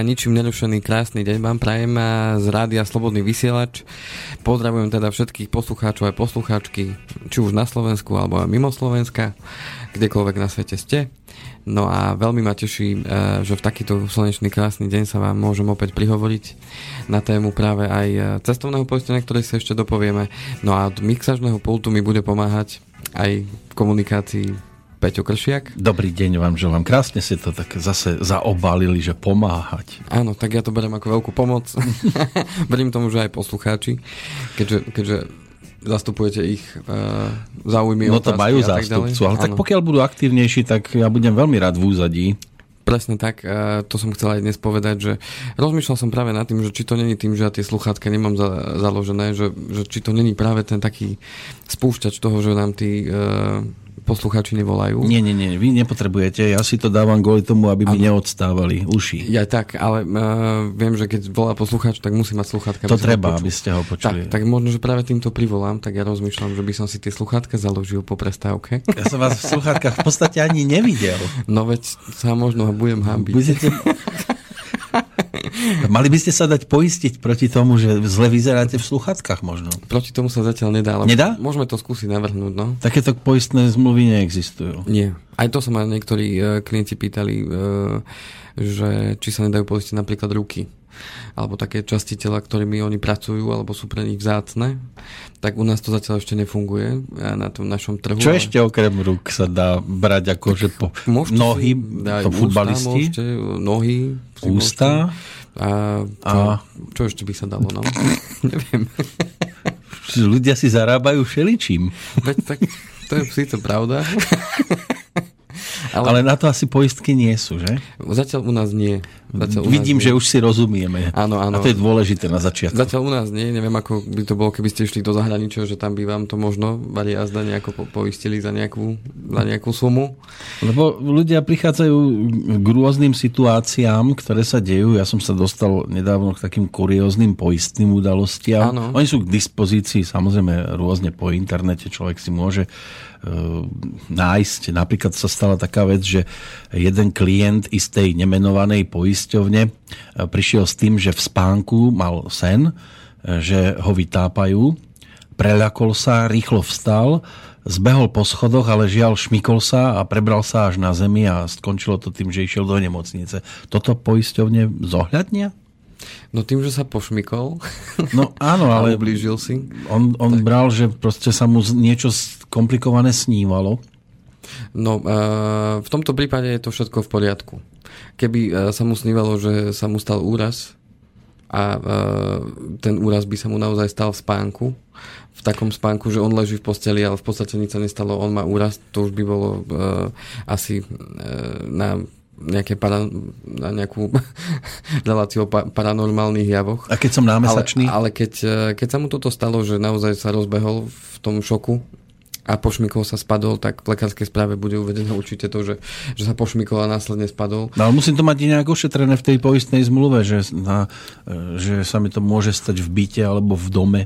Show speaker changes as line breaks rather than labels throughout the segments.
a ničím nerušený krásny deň vám prajem z Rádia Slobodný vysielač. Pozdravujem teda všetkých poslucháčov aj poslucháčky, či už na Slovensku alebo aj mimo Slovenska, kdekoľvek na svete ste. No a veľmi ma teší, e, že v takýto slnečný krásny deň sa vám môžem opäť prihovoriť na tému práve aj e, cestovného poistenia, ktoré sa ešte dopovieme. No a od mixažného pultu mi bude pomáhať aj v komunikácii Peťo Kršiak.
Dobrý deň vám želám. Krásne ste to tak zase zaobalili, že pomáhať.
Áno, tak ja to beriem ako veľkú pomoc. beriem tomu, že aj poslucháči, keďže, keďže zastupujete ich uh, záujmy,
No to majú zástupcu, ale Áno. tak pokiaľ budú aktívnejší, tak ja budem veľmi rád v úzadí.
Presne tak, uh, to som chcel aj dnes povedať, že rozmýšľal som práve nad tým, že či to není tým, že ja tie sluchátka nemám za, založené, že, že či to není práve ten taký spúšťač toho, že nám tí uh, poslucháči nevolajú.
Nie, nie, nie, vy nepotrebujete, ja si to dávam kvôli tomu, aby mi neodstávali uši.
Ja tak, ale uh, viem, že keď volá poslucháč, tak musí mať sluchátka.
To treba, aby ste ho počuli.
Tak, tak možno, že práve týmto privolám, tak ja rozmýšľam, že by som si tie sluchátka založil po prestávke.
Ja som vás v sluchátkach v podstate ani nevidel.
No veď sa možno budem hambiť.
Budete... Mali by ste sa dať poistiť proti tomu, že zle vyzeráte v sluchatkách možno.
Proti tomu sa zatiaľ nedá. Ale
nedá?
Môžeme to skúsiť navrhnúť. No.
Takéto poistné zmluvy neexistujú.
Nie. Aj to sa ma niektorí uh, klienti pýtali, uh, že či sa nedajú poistiť napríklad ruky alebo také časti tela, ktorými oni pracujú, alebo sú pre nich vzácne, tak u nás to zatiaľ ešte nefunguje na tom našom trhu.
Čo ale... ešte okrem rúk sa dá brať ako, že po môžete nohy, to futbalisti? Môžete,
nohy.
Ústa?
A čo, a čo ešte by sa dalo, no? Neviem.
Ľudia si zarábajú všeličím.
Veď tak, to je síce pravda.
Ale, ale na to asi poistky nie sú, že?
Zatiaľ u nás nie. Zatiaľ
Vidím, nás že nie. už si rozumieme.
Áno, áno.
A to je dôležité na začiatku.
Zatiaľ u nás nie. Neviem, ako by to bolo, keby ste išli do zahraničia, že tam by vám to možno Bali jazda nejako po- poistili za nejakú, za nejakú sumu.
Lebo ľudia prichádzajú k rôznym situáciám, ktoré sa dejú. Ja som sa dostal nedávno k takým kurióznym poistným udalostiam.
Áno.
Oni sú k dispozícii samozrejme rôzne po internete. Človek si môže E, nájsť. Napríklad sa stala taká vec, že jeden klient istej nemenovanej poisťovne e, prišiel s tým, že v spánku mal sen, e, že ho vytápajú, preľakol sa, rýchlo vstal, zbehol po schodoch, ale žiaľ šmikol sa a prebral sa až na zemi a skončilo to tým, že išiel do nemocnice. Toto poisťovne zohľadnia?
No tým, že sa pošmikol.
No áno, ale...
ublížil si.
On, on tak. bral, že proste sa mu niečo komplikované snívalo.
No, v tomto prípade je to všetko v poriadku. Keby sa mu snívalo, že sa mu stal úraz a ten úraz by sa mu naozaj stal v spánku, v takom spánku, že on leží v posteli, ale v podstate nič sa nestalo, on má úraz, to už by bolo asi na nejaké para, na nejakú reláciu o pa, paranormálnych javoch.
A keď som námesačný?
Ale, ale keď, e, keď sa mu toto stalo, že naozaj sa rozbehol v tom šoku a pošmikol sa spadol, tak v lekárskej správe bude uvedené určite to, že, že sa pošmikol a následne spadol.
No ale musím to mať nejak ošetrené v tej poistnej zmluve, že, na, e, že sa mi to môže stať v byte alebo v dome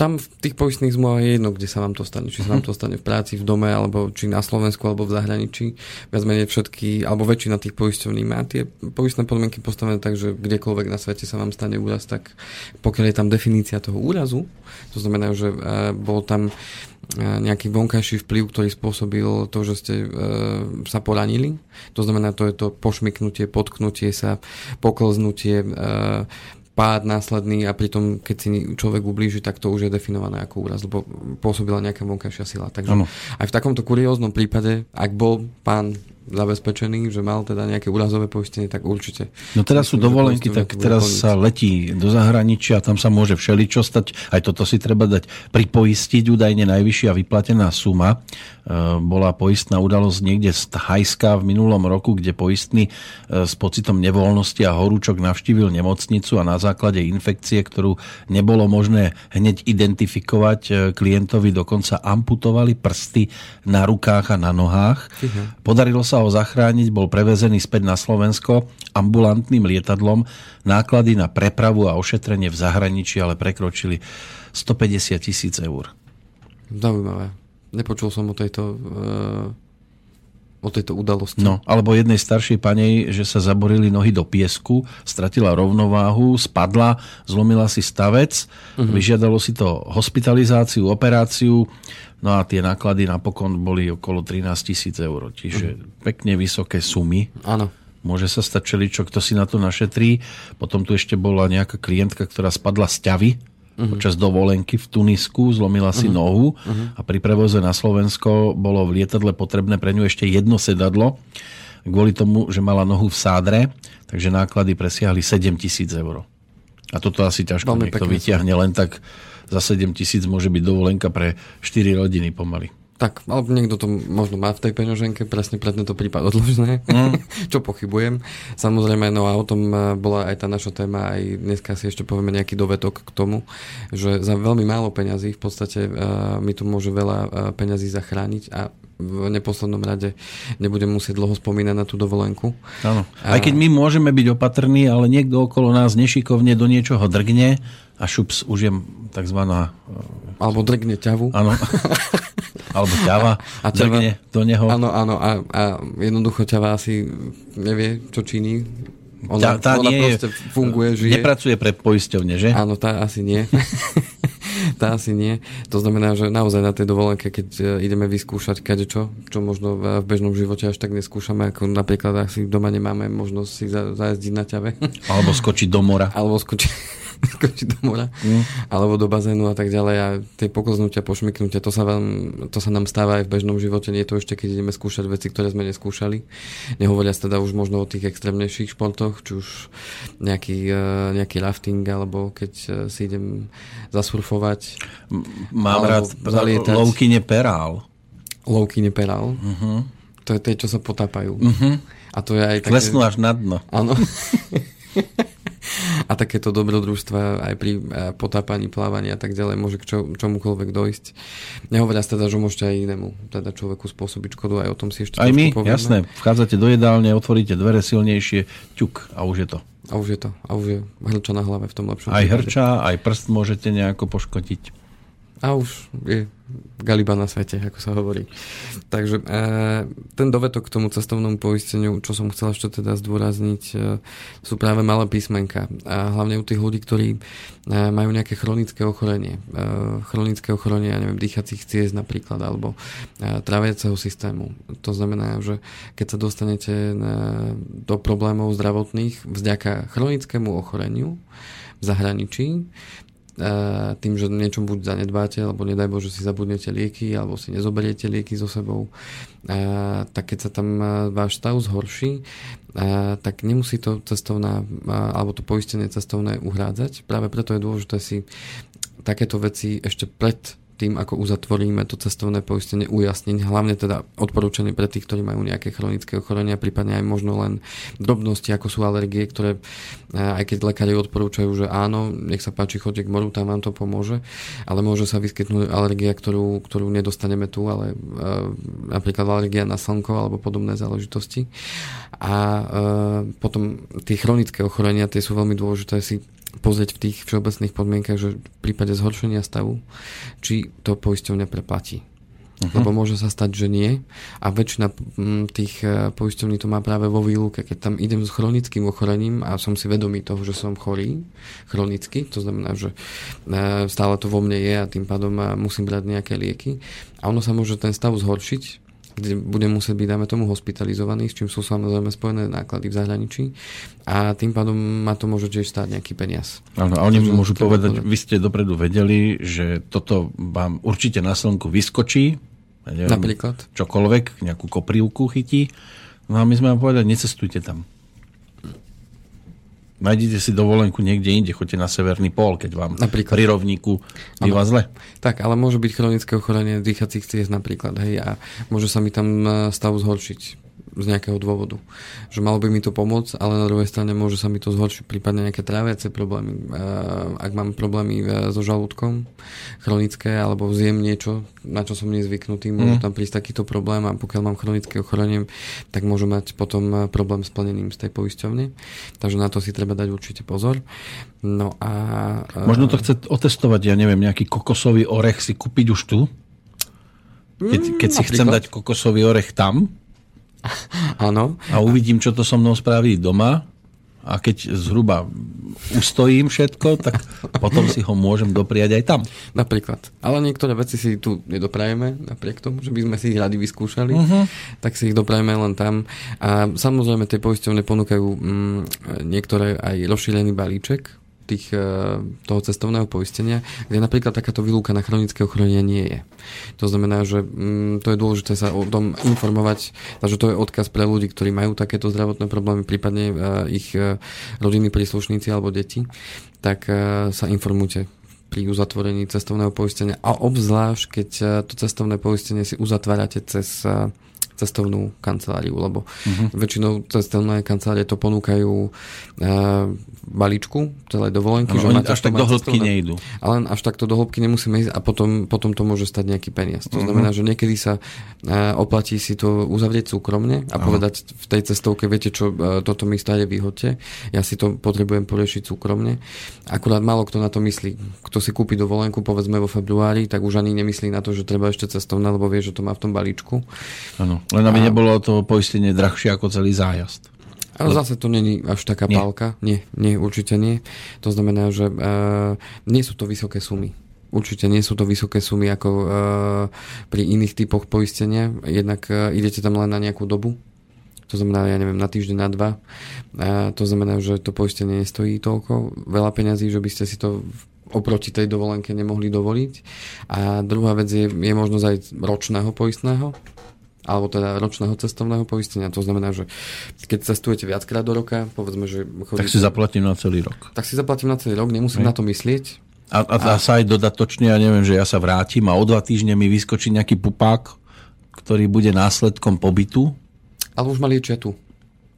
tam v tých poistných zmluvách je jedno, kde sa vám to stane. Či sa vám to stane v práci, v dome, alebo či na Slovensku, alebo v zahraničí. Viac menej všetky, alebo väčšina tých poisťovní má tie poistné podmienky postavené tak, že kdekoľvek na svete sa vám stane úraz, tak pokiaľ je tam definícia toho úrazu, to znamená, že uh, bol tam uh, nejaký vonkajší vplyv, ktorý spôsobil to, že ste uh, sa poranili. To znamená, to je to pošmiknutie, potknutie sa, poklznutie, uh, pád následný a pritom, keď si človek ublíži, tak to už je definované ako úraz, lebo pôsobila nejaká vonkajšia sila. Takže ano. aj v takomto kurióznom prípade, ak bol pán zabezpečený, že mal teda nejaké úrazové poistenie, tak určite.
No teraz sú dovolenky, tak teraz sa letí do zahraničia, tam sa môže všeličo stať. Aj toto si treba dať pripoistiť, údajne najvyššia vyplatená suma. E, bola poistná udalosť niekde z Thajska v minulom roku, kde poistný e, s pocitom nevoľnosti a horúčok navštívil nemocnicu a na základe infekcie, ktorú nebolo možné hneď identifikovať, e, klientovi dokonca amputovali prsty na rukách a na nohách. Podarilo sa ho zachrániť, bol prevezený späť na Slovensko ambulantným lietadlom. Náklady na prepravu a ošetrenie v zahraničí ale prekročili 150 tisíc eur.
Zaujímavé. Nepočul som o tejto uh o tejto udalosti.
No, alebo jednej staršej panej, že sa zaborili nohy do piesku, stratila rovnováhu, spadla, zlomila si stavec, uh-huh. vyžiadalo si to hospitalizáciu, operáciu, no a tie náklady napokon boli okolo 13 tisíc eur. Čiže uh-huh. pekne vysoké sumy.
Áno.
Môže sa stať čeličo, kto si na to našetrí. Potom tu ešte bola nejaká klientka, ktorá spadla z ťavy uh-huh. počas dovolenky v Tunisku, zlomila si uh-huh. nohu uh-huh. a pri prevoze na Slovensko bolo v lietadle potrebné pre ňu ešte jedno sedadlo kvôli tomu, že mala nohu v sádre, takže náklady presiahli 7 tisíc eur. A toto asi ťažko Veľmi niekto vyťahne, len tak za 7 tisíc môže byť dovolenka pre 4 rodiny pomaly.
Tak, alebo niekto to možno má v tej peňoženke, presne pre tento prípad odložné, mm. čo pochybujem. Samozrejme, no a o tom e, bola aj tá naša téma, aj dneska si ešte povieme nejaký dovetok k tomu, že za veľmi málo peňazí v podstate uh, mi tu môže veľa uh, peňazí zachrániť a v neposlednom rade nebudem musieť dlho spomínať na tú dovolenku.
Áno. Aj keď my môžeme byť opatrní, ale niekto okolo nás nešikovne do niečoho drgne a šups už je takzvaná...
Alebo drgne ťavu.
Áno. Alebo ťava, a ťava drgne do neho.
Áno, áno. A, a jednoducho ťava asi nevie, čo činí.
Ona, tá, tá ona nie proste
je, funguje, žije.
Nepracuje pre poisťovne, že?
Áno, tá asi nie. tá asi nie. To znamená, že naozaj na tej dovolenke, keď e, ideme vyskúšať kade čo, možno v bežnom živote až tak neskúšame, ako napríklad asi doma nemáme možnosť si zajazdiť na ťave.
Alebo skočiť do mora.
Alebo skočiť skočiť do mora mm. alebo do bazénu a tak ďalej a tie poklznutia, pošmyknutia, to sa, vám, to sa nám stáva aj v bežnom živote, nie je to ešte, keď ideme skúšať veci, ktoré sme neskúšali. Nehovoria teda už možno o tých extrémnejších športoch, či už nejaký, e, nejaký rafting, alebo keď e, si idem zasurfovať.
Mám rád loukine perál.
Loukine perál. Uh-huh. To je tie, čo sa potápajú.
Uh-huh.
A to je aj také...
Klesnú až na dno.
Áno. a takéto dobrodružstva aj pri eh, potápaní, plávaní a tak ďalej môže k čo, čomukoľvek dojsť. Nehovoria teda, že môžete aj inému teda človeku spôsobiť škodu, aj o tom si ešte
Aj my, povieme. jasné. Vchádzate do jedálne, otvoríte dvere silnejšie, ťuk a už je to.
A už je to. A už je hrča na hlave v tom lepšom.
Aj hrča, aj prst môžete nejako poškodiť
a už je galiba na svete, ako sa hovorí. Takže e, ten dovetok k tomu cestovnému poisteniu, čo som chcel ešte teda zdôrazniť, e, sú práve malé písmenka. A hlavne u tých ľudí, ktorí e, majú nejaké chronické ochorenie. E, chronické ochorenie, ja neviem, dýchacích ciest napríklad, alebo e, traviaceho systému. To znamená, že keď sa dostanete e, do problémov zdravotných vďaka chronickému ochoreniu, v zahraničí, tým, že niečo buď zanedbáte, alebo nedaj Bože si zabudnete lieky, alebo si nezoberiete lieky so sebou, tak keď sa tam váš stav zhorší, tak nemusí to cestovná, alebo to poistenie cestovné uhrádzať. Práve preto je dôležité si takéto veci ešte pred tým, ako uzatvoríme to cestovné poistenie, ujasniť. Hlavne teda odporúčaný pre tých, ktorí majú nejaké chronické ochorenia, prípadne aj možno len drobnosti, ako sú alergie, ktoré aj keď lekári odporúčajú, že áno, nech sa páči, chodte k moru, tam vám to pomôže, ale môže sa vyskytnúť alergia, ktorú, ktorú nedostaneme tu, ale napríklad alergia na slnko alebo podobné záležitosti. A potom tie chronické ochorenia, tie sú veľmi dôležité si pozrieť v tých všeobecných podmienkach, že v prípade zhoršenia stavu, či to poisťovňa preplatí. Uh-huh. Lebo môže sa stať, že nie. A väčšina mm, tých e, poisťovní to má práve vo výluke. Keď tam idem s chronickým ochorením a som si vedomý toho, že som chorý chronicky, to znamená, že e, stále to vo mne je a tým pádom e, musím brať nejaké lieky. A ono sa môže ten stav zhoršiť kde bude musieť byť, dáme tomu, hospitalizovaný, s čím sú samozrejme spojené náklady v zahraničí a tým pádom ma to môže tiež stáť nejaký peniaz.
Áno, a oni môžu povedať, povedať, vy ste dopredu vedeli, že toto vám určite na slnku vyskočí,
ja neviem,
Napríklad? čokoľvek, nejakú koprivku chytí, No a my sme vám povedali, necestujte tam. Nájdete si dovolenku niekde inde, choďte na severný pól, keď vám napríklad. pri rovníku býva zle.
Tak, ale môže byť chronické ochorenie dýchacích ciest napríklad, hej, a môže sa mi tam e, stav zhoršiť z nejakého dôvodu. Že malo by mi to pomôcť, ale na druhej strane môže sa mi to zhoršiť, prípadne nejaké tráviace problémy. Ak mám problémy e, so žalúdkom, chronické, alebo zjem niečo, na čo som nezvyknutý, môže mm. tam prísť takýto problém a pokiaľ mám chronické ochorenie, tak môžu mať potom e, problém s plnením z tej poisťovne. Takže na to si treba dať určite pozor. No a...
E, Možno to chce otestovať, ja neviem, nejaký kokosový orech si kúpiť už tu? Keď, keď si chcem dať kokosový orech tam,
Áno.
A uvidím, čo to so mnou spraví doma a keď zhruba ustojím všetko, tak potom si ho môžem dopriať aj tam.
Napríklad. Ale niektoré veci si tu nedoprajeme, napriek tomu, že by sme si ich radi vyskúšali, uh-huh. tak si ich doprajeme len tam. A samozrejme tie poisťovne ponúkajú mm, niektoré aj rozšírený balíček, tých, e, toho cestovného poistenia, kde napríklad takáto výluka na chronické ochorenia nie je. To znamená, že mm, to je dôležité sa o tom informovať, takže to je odkaz pre ľudí, ktorí majú takéto zdravotné problémy, prípadne uh, ich uh, rodinní príslušníci alebo deti, tak sa informujte pri uzatvorení cestovného poistenia a obzvlášť, keď to cestovné poistenie si uzatvárate cez cestovnú kanceláriu, lebo uh-huh. väčšinou cestovné kancelárie to ponúkajú uh, balíčku celej dovolenky.
No, že oni až tak do hĺbky nejdu.
Ale až takto do hĺbky nemusíme ísť a potom, potom to môže stať nejaký peniaz. To uh-huh. znamená, že niekedy sa uh, oplatí si to uzavrieť súkromne a uh-huh. povedať v tej cestovke, viete čo, uh, toto mi stále vyhodte, ja si to potrebujem poriešiť súkromne. Akurát málo kto na to myslí. Kto si kúpi dovolenku, povedzme vo februári, tak už ani nemyslí na to, že treba ešte cestovné, lebo vie, že to má v tom balíčku.
Áno. Len aby a... nebolo to poistenie drahšie ako celý zájazd.
Ale zase to není až taká nie. pálka. Nie, nie, určite nie. To znamená, že uh, nie sú to vysoké sumy. Určite nie sú to vysoké sumy ako uh, pri iných typoch poistenia. Jednak uh, idete tam len na nejakú dobu. To znamená, ja neviem, na týždeň, na dva. Uh, to znamená, že to poistenie nestojí toľko veľa peňazí, že by ste si to oproti tej dovolenke nemohli dovoliť. A druhá vec je, je možnosť aj ročného poistného alebo teda ročného cestovného poistenia. To znamená, že keď cestujete viackrát do roka, povedzme, že...
Chodíte, tak si zaplatím na celý rok.
Tak si zaplatím na celý rok, nemusím ne? na to myslieť.
A, a, a sa aj dodatočne, ja neviem, že ja sa vrátim a o dva týždne mi vyskočí nejaký pupák, ktorý bude následkom pobytu.
Ale už ma liečia tu.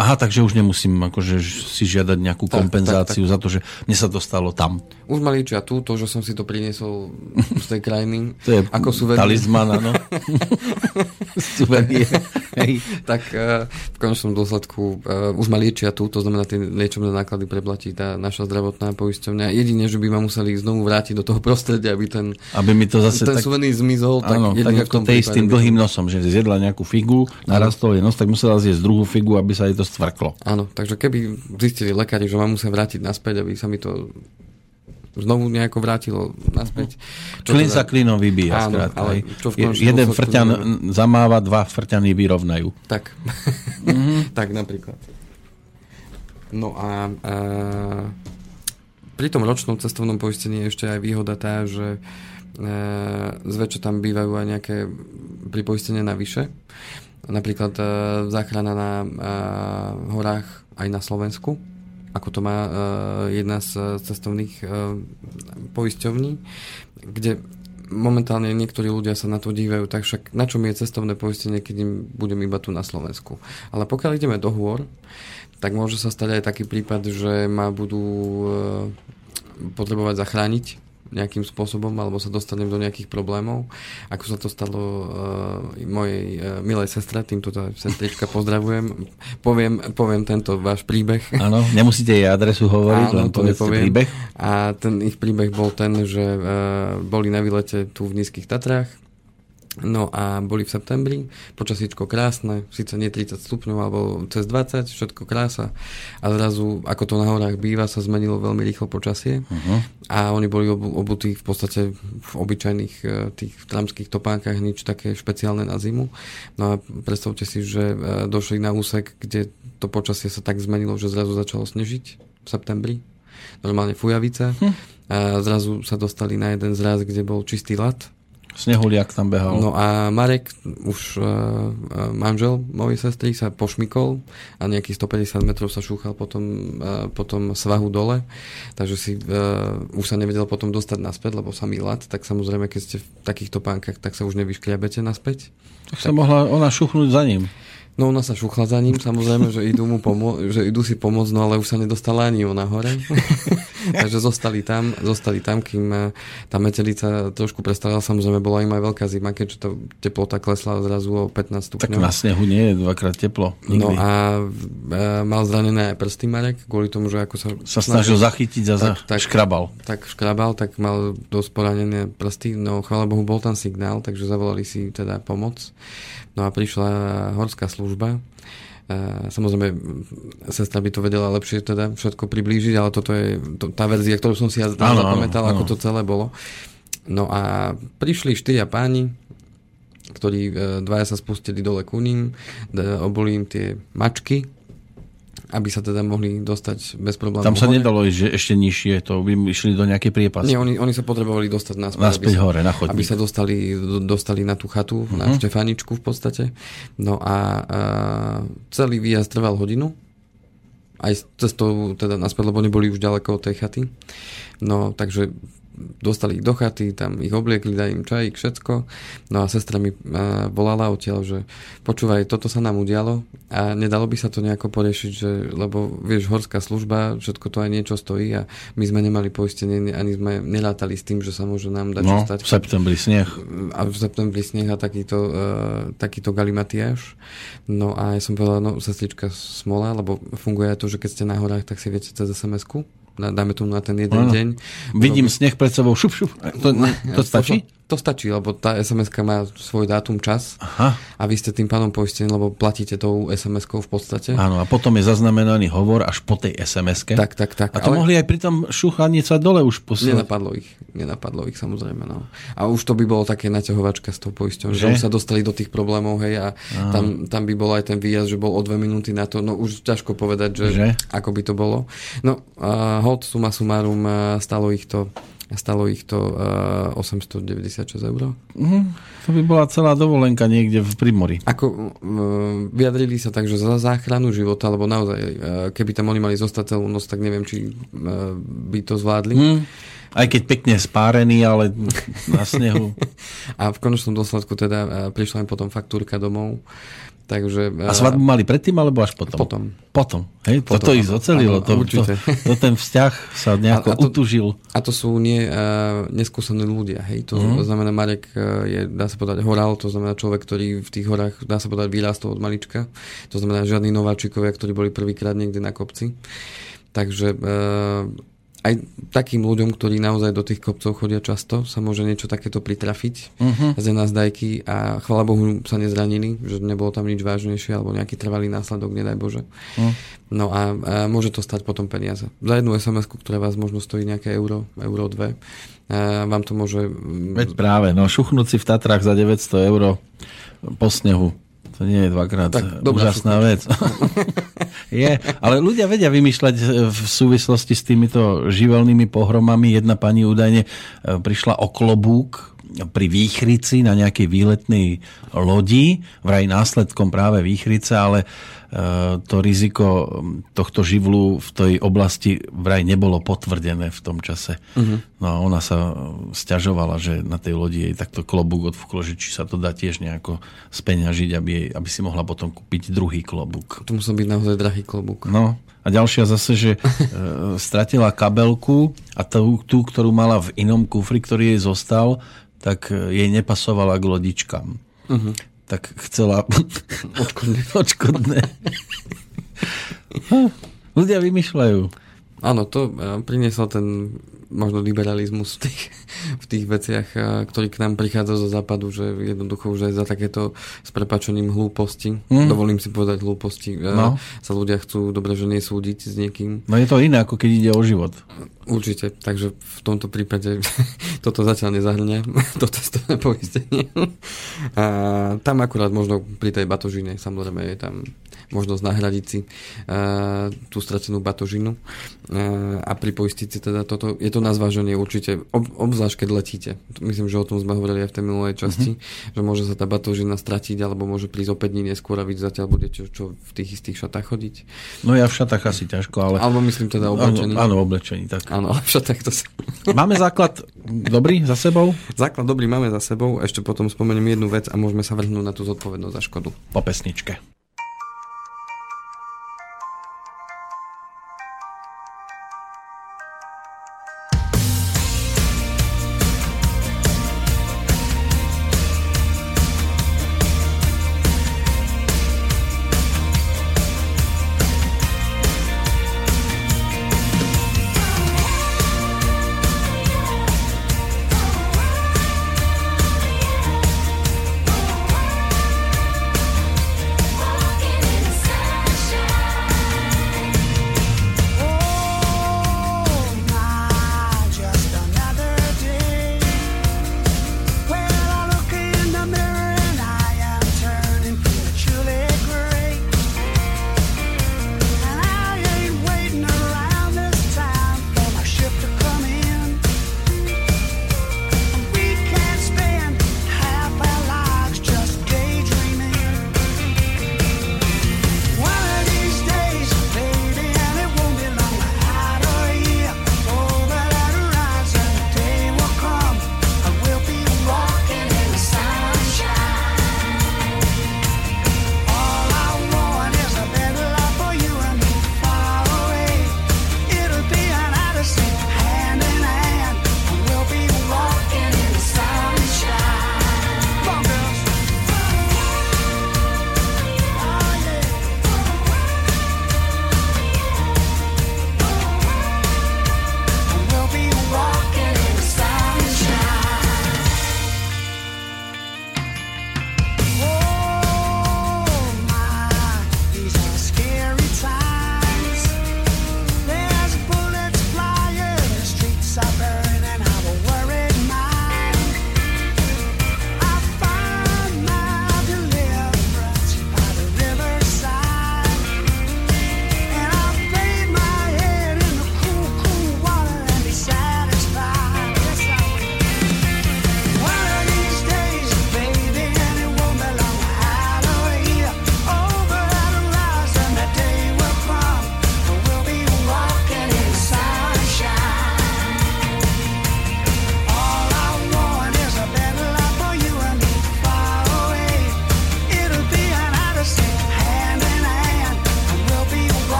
Aha, takže už nemusím akože si žiadať nejakú tak, kompenzáciu tak, tak. za to, že mne sa to stalo tam.
Už ma liečia tu, to, že som si to priniesol z tej krajiny.
to je ako suvenír. talizman, áno. suvenír.
Tak uh, v konečnom dôsledku uh, už ma liečia tu, to znamená, tie liečebné náklady preplatí tá naša zdravotná poisťovňa. Jedine, že by ma museli znovu vrátiť do toho prostredia, aby ten,
aby mi to zase
ten tak, suvenír zmizol.
Áno, tak, tak ako tej s tým dlhým nosom, že zjedla nejakú figu, narastol je nos, tak musela zjesť druhú figu, aby sa jej to stvrklo.
Áno, takže keby zistili lekári, že ma musia vrátiť naspäť, aby sa mi to znovu nejako vrátilo naspäť.
Čo Klin teda... sa klinom vybíja. Áno, ale čo v Jeden frťan neviem. zamáva, dva frťany vyrovnajú.
Tak. mm-hmm. tak napríklad. No a, a pri tom ročnom cestovnom poistení je ešte aj výhoda tá, že e, zväčša tam bývajú aj nejaké pripoistenie navyše. Napríklad e, záchrana na e, horách aj na Slovensku, ako to má e, jedna z cestovných e, poisťovní, kde momentálne niektorí ľudia sa na to dívajú, tak však na čo mi je cestovné poistenie, keď im budem iba tu na Slovensku. Ale pokiaľ ideme do hôr, tak môže sa stať aj taký prípad, že ma budú e, potrebovať zachrániť nejakým spôsobom alebo sa dostanem do nejakých problémov, ako sa to stalo uh, mojej uh, milej sestre, týmto to sestrička pozdravujem. Poviem, poviem tento váš príbeh.
Áno, nemusíte jej adresu hovoriť, Áno, len to povedzte príbeh.
A ten ich príbeh bol ten, že uh, boli na výlete tu v Nízkych Tatrách, No a boli v septembri, počasíčko krásne, síce nie 30 stupňov, alebo cez 20, všetko krása. A zrazu, ako to na horách býva, sa zmenilo veľmi rýchlo počasie. Uh-huh. A oni boli obutí v podstate v obyčajných e, tých tramských topánkach, nič také špeciálne na zimu. No a predstavte si, že e, došli na úsek, kde to počasie sa tak zmenilo, že zrazu začalo snežiť v septembri. Normálne fujavice. Hm. A zrazu sa dostali na jeden zraz, kde bol čistý lat
Snehuliak tam behal.
No a Marek, už uh, manžel mojej sestry, sa pošmikol a nejakých 150 metrov sa šúchal potom, uh, potom svahu dole, takže si uh, už sa nevedel potom dostať naspäť, lebo sa lat, tak samozrejme, keď ste v takýchto pánkach, tak sa už nevyškriabete naspäť.
Tak, tak sa mohla ona šuchnúť za ním.
No ona sa šuchla za ním, samozrejme, že idú, mu pomo- že idú si pomôcť, no ale už sa nedostala ani ona hore. Takže zostali tam, zostali tam, kým eh, tá metelica trošku prestala. Samozrejme, bola im aj veľká zima, keďže to teplota klesla zrazu o 15 stupňov.
Tak na snehu nie je dvakrát teplo.
Nikdy. No a e, mal zranené aj prsty Marek, kvôli tomu, že ako sa...
Sa snažil zachytiť a tak, tak, škrabal.
Tak škrabal, tak mal dosť poranené prsty. No chvála Bohu, bol tam signál, takže zavolali si teda pomoc. No a prišla horská služba. Samozrejme, sestra by to vedela lepšie teda všetko priblížiť, ale toto je to, tá verzia, ktorú som si ja zapamätal, ako to celé bolo. No a prišli štyria páni, ktorí e, dvaja sa spustili dole ku ním, oboli im tie mačky, aby sa teda mohli dostať bez problémov.
Tam sa hore. nedalo ísť že ešte nižšie, to by išli do nejakej priepasy.
Nie, oni, oni sa potrebovali dostať naspäť.
Naspäť
aby
hore, na chodník.
Aby sa dostali, dostali na tú chatu, uh-huh. na mhm. Štefaničku v podstate. No a, a celý výjazd trval hodinu. Aj cestou teda naspäť, lebo neboli už ďaleko od tej chaty. No, takže dostali ich do chaty, tam ich obliekli, dali im čajík, všetko. No a sestra mi volala odtiaľ, že počúvaj, toto sa nám udialo a nedalo by sa to nejako poriešiť, že, lebo vieš, horská služba, všetko to aj niečo stojí a my sme nemali poistenie, ani sme nelátali s tým, že sa môže nám dať
no, stať. v septembri sneh.
A v septembri sneh a takýto, uh, takýto galimatiáš. No a ja som povedal, no sestrička smola, lebo funguje aj to, že keď ste na horách, tak si viete cez SMS-ku dáme tomu na ten jeden ano. deň.
Vidím Robi... sneh pred sebou, šup, šup. To, to stačí?
To, stačí, lebo tá sms má svoj dátum, čas Aha. a vy ste tým pánom poistení, lebo platíte tou SMS-kou v podstate.
Áno, a potom je zaznamenaný hovor až po tej SMS-ke.
Tak, tak, tak.
A to ale... mohli aj pri tom šúchaní sa dole už
posielať. Nenapadlo ich, nenapadlo ich samozrejme. No. A už to by bolo také naťahovačka s tou poisťou, že? že už sa dostali do tých problémov, hej, a tam, tam by bol aj ten výjazd, že bol o dve minúty na to, no už ťažko povedať, že, že? ako by to bolo. No, uh, hod suma sumárum uh, stalo ich to Stalo ich to uh, 896 eur.
Uh-huh. To by bola celá dovolenka niekde v Primori.
Ako uh, vyjadrili sa tak, že za záchranu života, lebo naozaj, uh, keby tam oni mali zostať celú noc, tak neviem, či uh, by to zvládli. Uh-huh.
Aj keď pekne spárený, ale na snehu.
a v konečnom dôsledku teda prišla im potom faktúrka domov Takže,
a svadbu mali predtým alebo až potom?
Potom.
Potom. Hej, potom, toto ich zocelilo. To, to, to, ten vzťah sa nejako a, a to, utužil.
A to sú nie, uh, neskúsení ľudia. Hej. To mm. znamená, Marek uh, je, dá sa povedať, horal, to znamená človek, ktorý v tých horách, dá sa povedať, vyrástol od malička. To znamená, žiadni nováčikovia, ktorí boli prvýkrát niekde na kopci. Takže uh, aj takým ľuďom, ktorí naozaj do tých kopcov chodia často, sa môže niečo takéto pritrafiť uh-huh. z dajky a chvala Bohu sa nezranili, že nebolo tam nič vážnejšie alebo nejaký trvalý následok, nedaj Bože. Uh-huh. No a, a môže to stať potom peniaze. Za jednu sms ktorá vás možno stojí nejaké euro, euro dve, a vám to môže...
Veď práve, no šuchnúť si v Tatrách za 900 euro po snehu to nie je dvakrát tak, úžasná vec. je, ale ľudia vedia vymýšľať v súvislosti s týmito živelnými pohromami. Jedna pani údajne e, prišla o klobúk pri výchrici na nejakej výletnej lodi, vraj následkom práve výchrice, ale to riziko tohto živlu v tej oblasti vraj nebolo potvrdené v tom čase. Uh-huh. No a ona sa stiažovala, že na tej lodi jej takto klobúk odfúklo, že či sa to dá tiež nejako speňažiť, aby, jej, aby si mohla potom kúpiť druhý klobúk.
To musel byť naozaj drahý klobúk.
No a ďalšia zase, že e, stratila kabelku a tú, tú, ktorú mala v inom kufri, ktorý jej zostal, tak eh, jej nepasovala k lodičkám. Uh-huh tak chcela
odškodné.
odškodné. Ľudia vymýšľajú.
Áno, to eh, priniesol ten možno liberalizmus v tých, v tých veciach, ktorý k nám prichádza zo západu, že jednoducho už aj za takéto s prepačením hlúposti, mm. dovolím si povedať hlúposti, no. sa ľudia chcú dobre, že nesúdiť s niekým.
No je to iné, ako keď ide o život.
Určite, takže v tomto prípade toto zatiaľ nezahrňa, to cestovné poistenie. A tam akurát možno pri tej batožine, samozrejme je tam možnosť nahradiť si uh, tú stratenú batožinu uh, a pripoistiť si teda toto. Je to na zváženie určite, ob, obzvlášť keď letíte. Myslím, že o tom sme hovorili aj v tej minulej časti, uh-huh. že môže sa tá batožina stratiť alebo môže prísť o 5 dní neskôr a vy zatiaľ budete čo v tých istých šatách chodiť.
No ja v šatách asi ťažko, ale...
Alebo myslím teda oblečení.
Áno, áno oblečení, tak.
Áno, ale v šatách to sa...
Máme základ dobrý za sebou?
Základ dobrý máme za sebou, ešte potom spomeniem jednu vec a môžeme sa vrhnúť na tú zodpovednosť za škodu.
Po pesničke.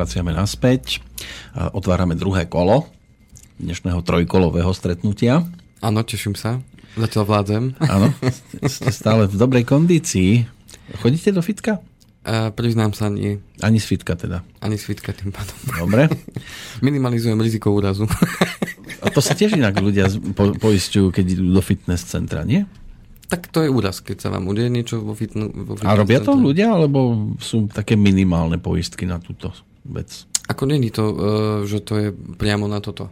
Vraciame naspäť. Otvárame druhé kolo dnešného trojkolového stretnutia.
Áno, teším sa. Zatiaľ vládzem.
Áno, ste stále v dobrej kondícii. Chodíte do fitka?
Uh, priznám sa, nie.
Ani z fitka teda.
Ani z fitka tým pádom.
Dobre.
Minimalizujem riziko úrazu.
A to sa tiež inak ľudia po, poistujú, keď idú do fitness centra, nie?
Tak to je úraz, keď sa vám udeje niečo vo, fitnu, vo fitness
A robia to
centre.
ľudia, alebo sú také minimálne poistky na túto vec?
Ako není to, uh, že to je priamo na toto.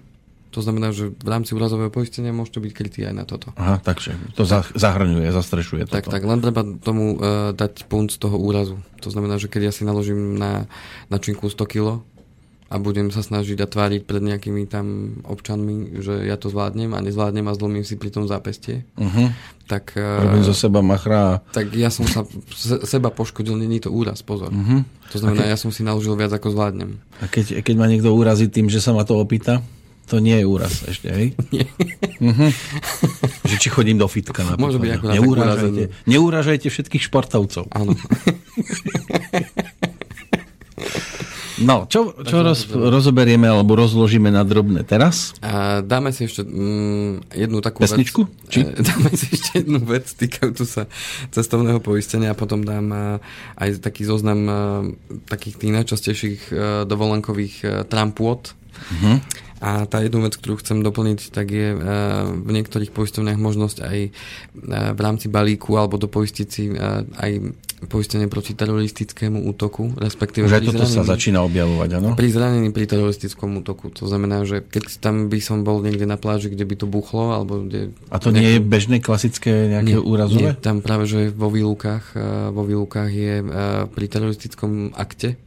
To znamená, že v rámci úrazového poistenia môžete byť krytí aj na toto.
Aha, takže to za, zahrňuje, zastrešuje toto.
Tak, tak, len treba tomu uh, dať punt z toho úrazu. To znamená, že keď ja si naložím na, na činku 100 kg a budem sa snažiť a tváriť pred nejakými tam občanmi, že ja to zvládnem a nezvládnem a zlomím si pri tom zápestie,
Uh-huh.
tak,
Robím
uh,
zo seba machra.
tak ja som sa se, seba poškodil, není to úraz, pozor.
Uh-huh.
To znamená, ja som si naložil viac ako zvládnem.
A keď, keď ma niekto urazí tým, že sa ma to opýta, to nie je úraz ešte, hej?
Nie.
Uh-huh. Že či chodím do fitka napríklad.
Môže byť akurát urazený.
neuražajte všetkých športovcov.
Áno.
No, čo, čo roz, rozoberieme alebo rozložíme na drobné teraz?
A dáme si ešte mm, jednu takú
Pesničku?
vec.
Či?
E, Dáme si ešte jednu vec týkajúcu sa cestovného poistenia a potom dám a, aj taký zoznam a, takých tých najčastejších dovolenkových a, trampôt.
Uh-huh.
A tá jednu vec, ktorú chcem doplniť, tak je a, v niektorých poistovniach možnosť aj a, v rámci balíku alebo dopoistiť si a, aj poistenie proti teroristickému útoku, respektíve
Že toto sa
zranení.
začína objavovať, áno?
Pri zranení pri teroristickom útoku. To znamená, že keď tam by som bol niekde na pláži, kde by to buchlo, alebo kde...
A to nie je bežné klasické nejaké
nie,
úrazové?
Nie, tam práve, že vo výlukách, eh, vo výlukách je eh, pri teroristickom akte,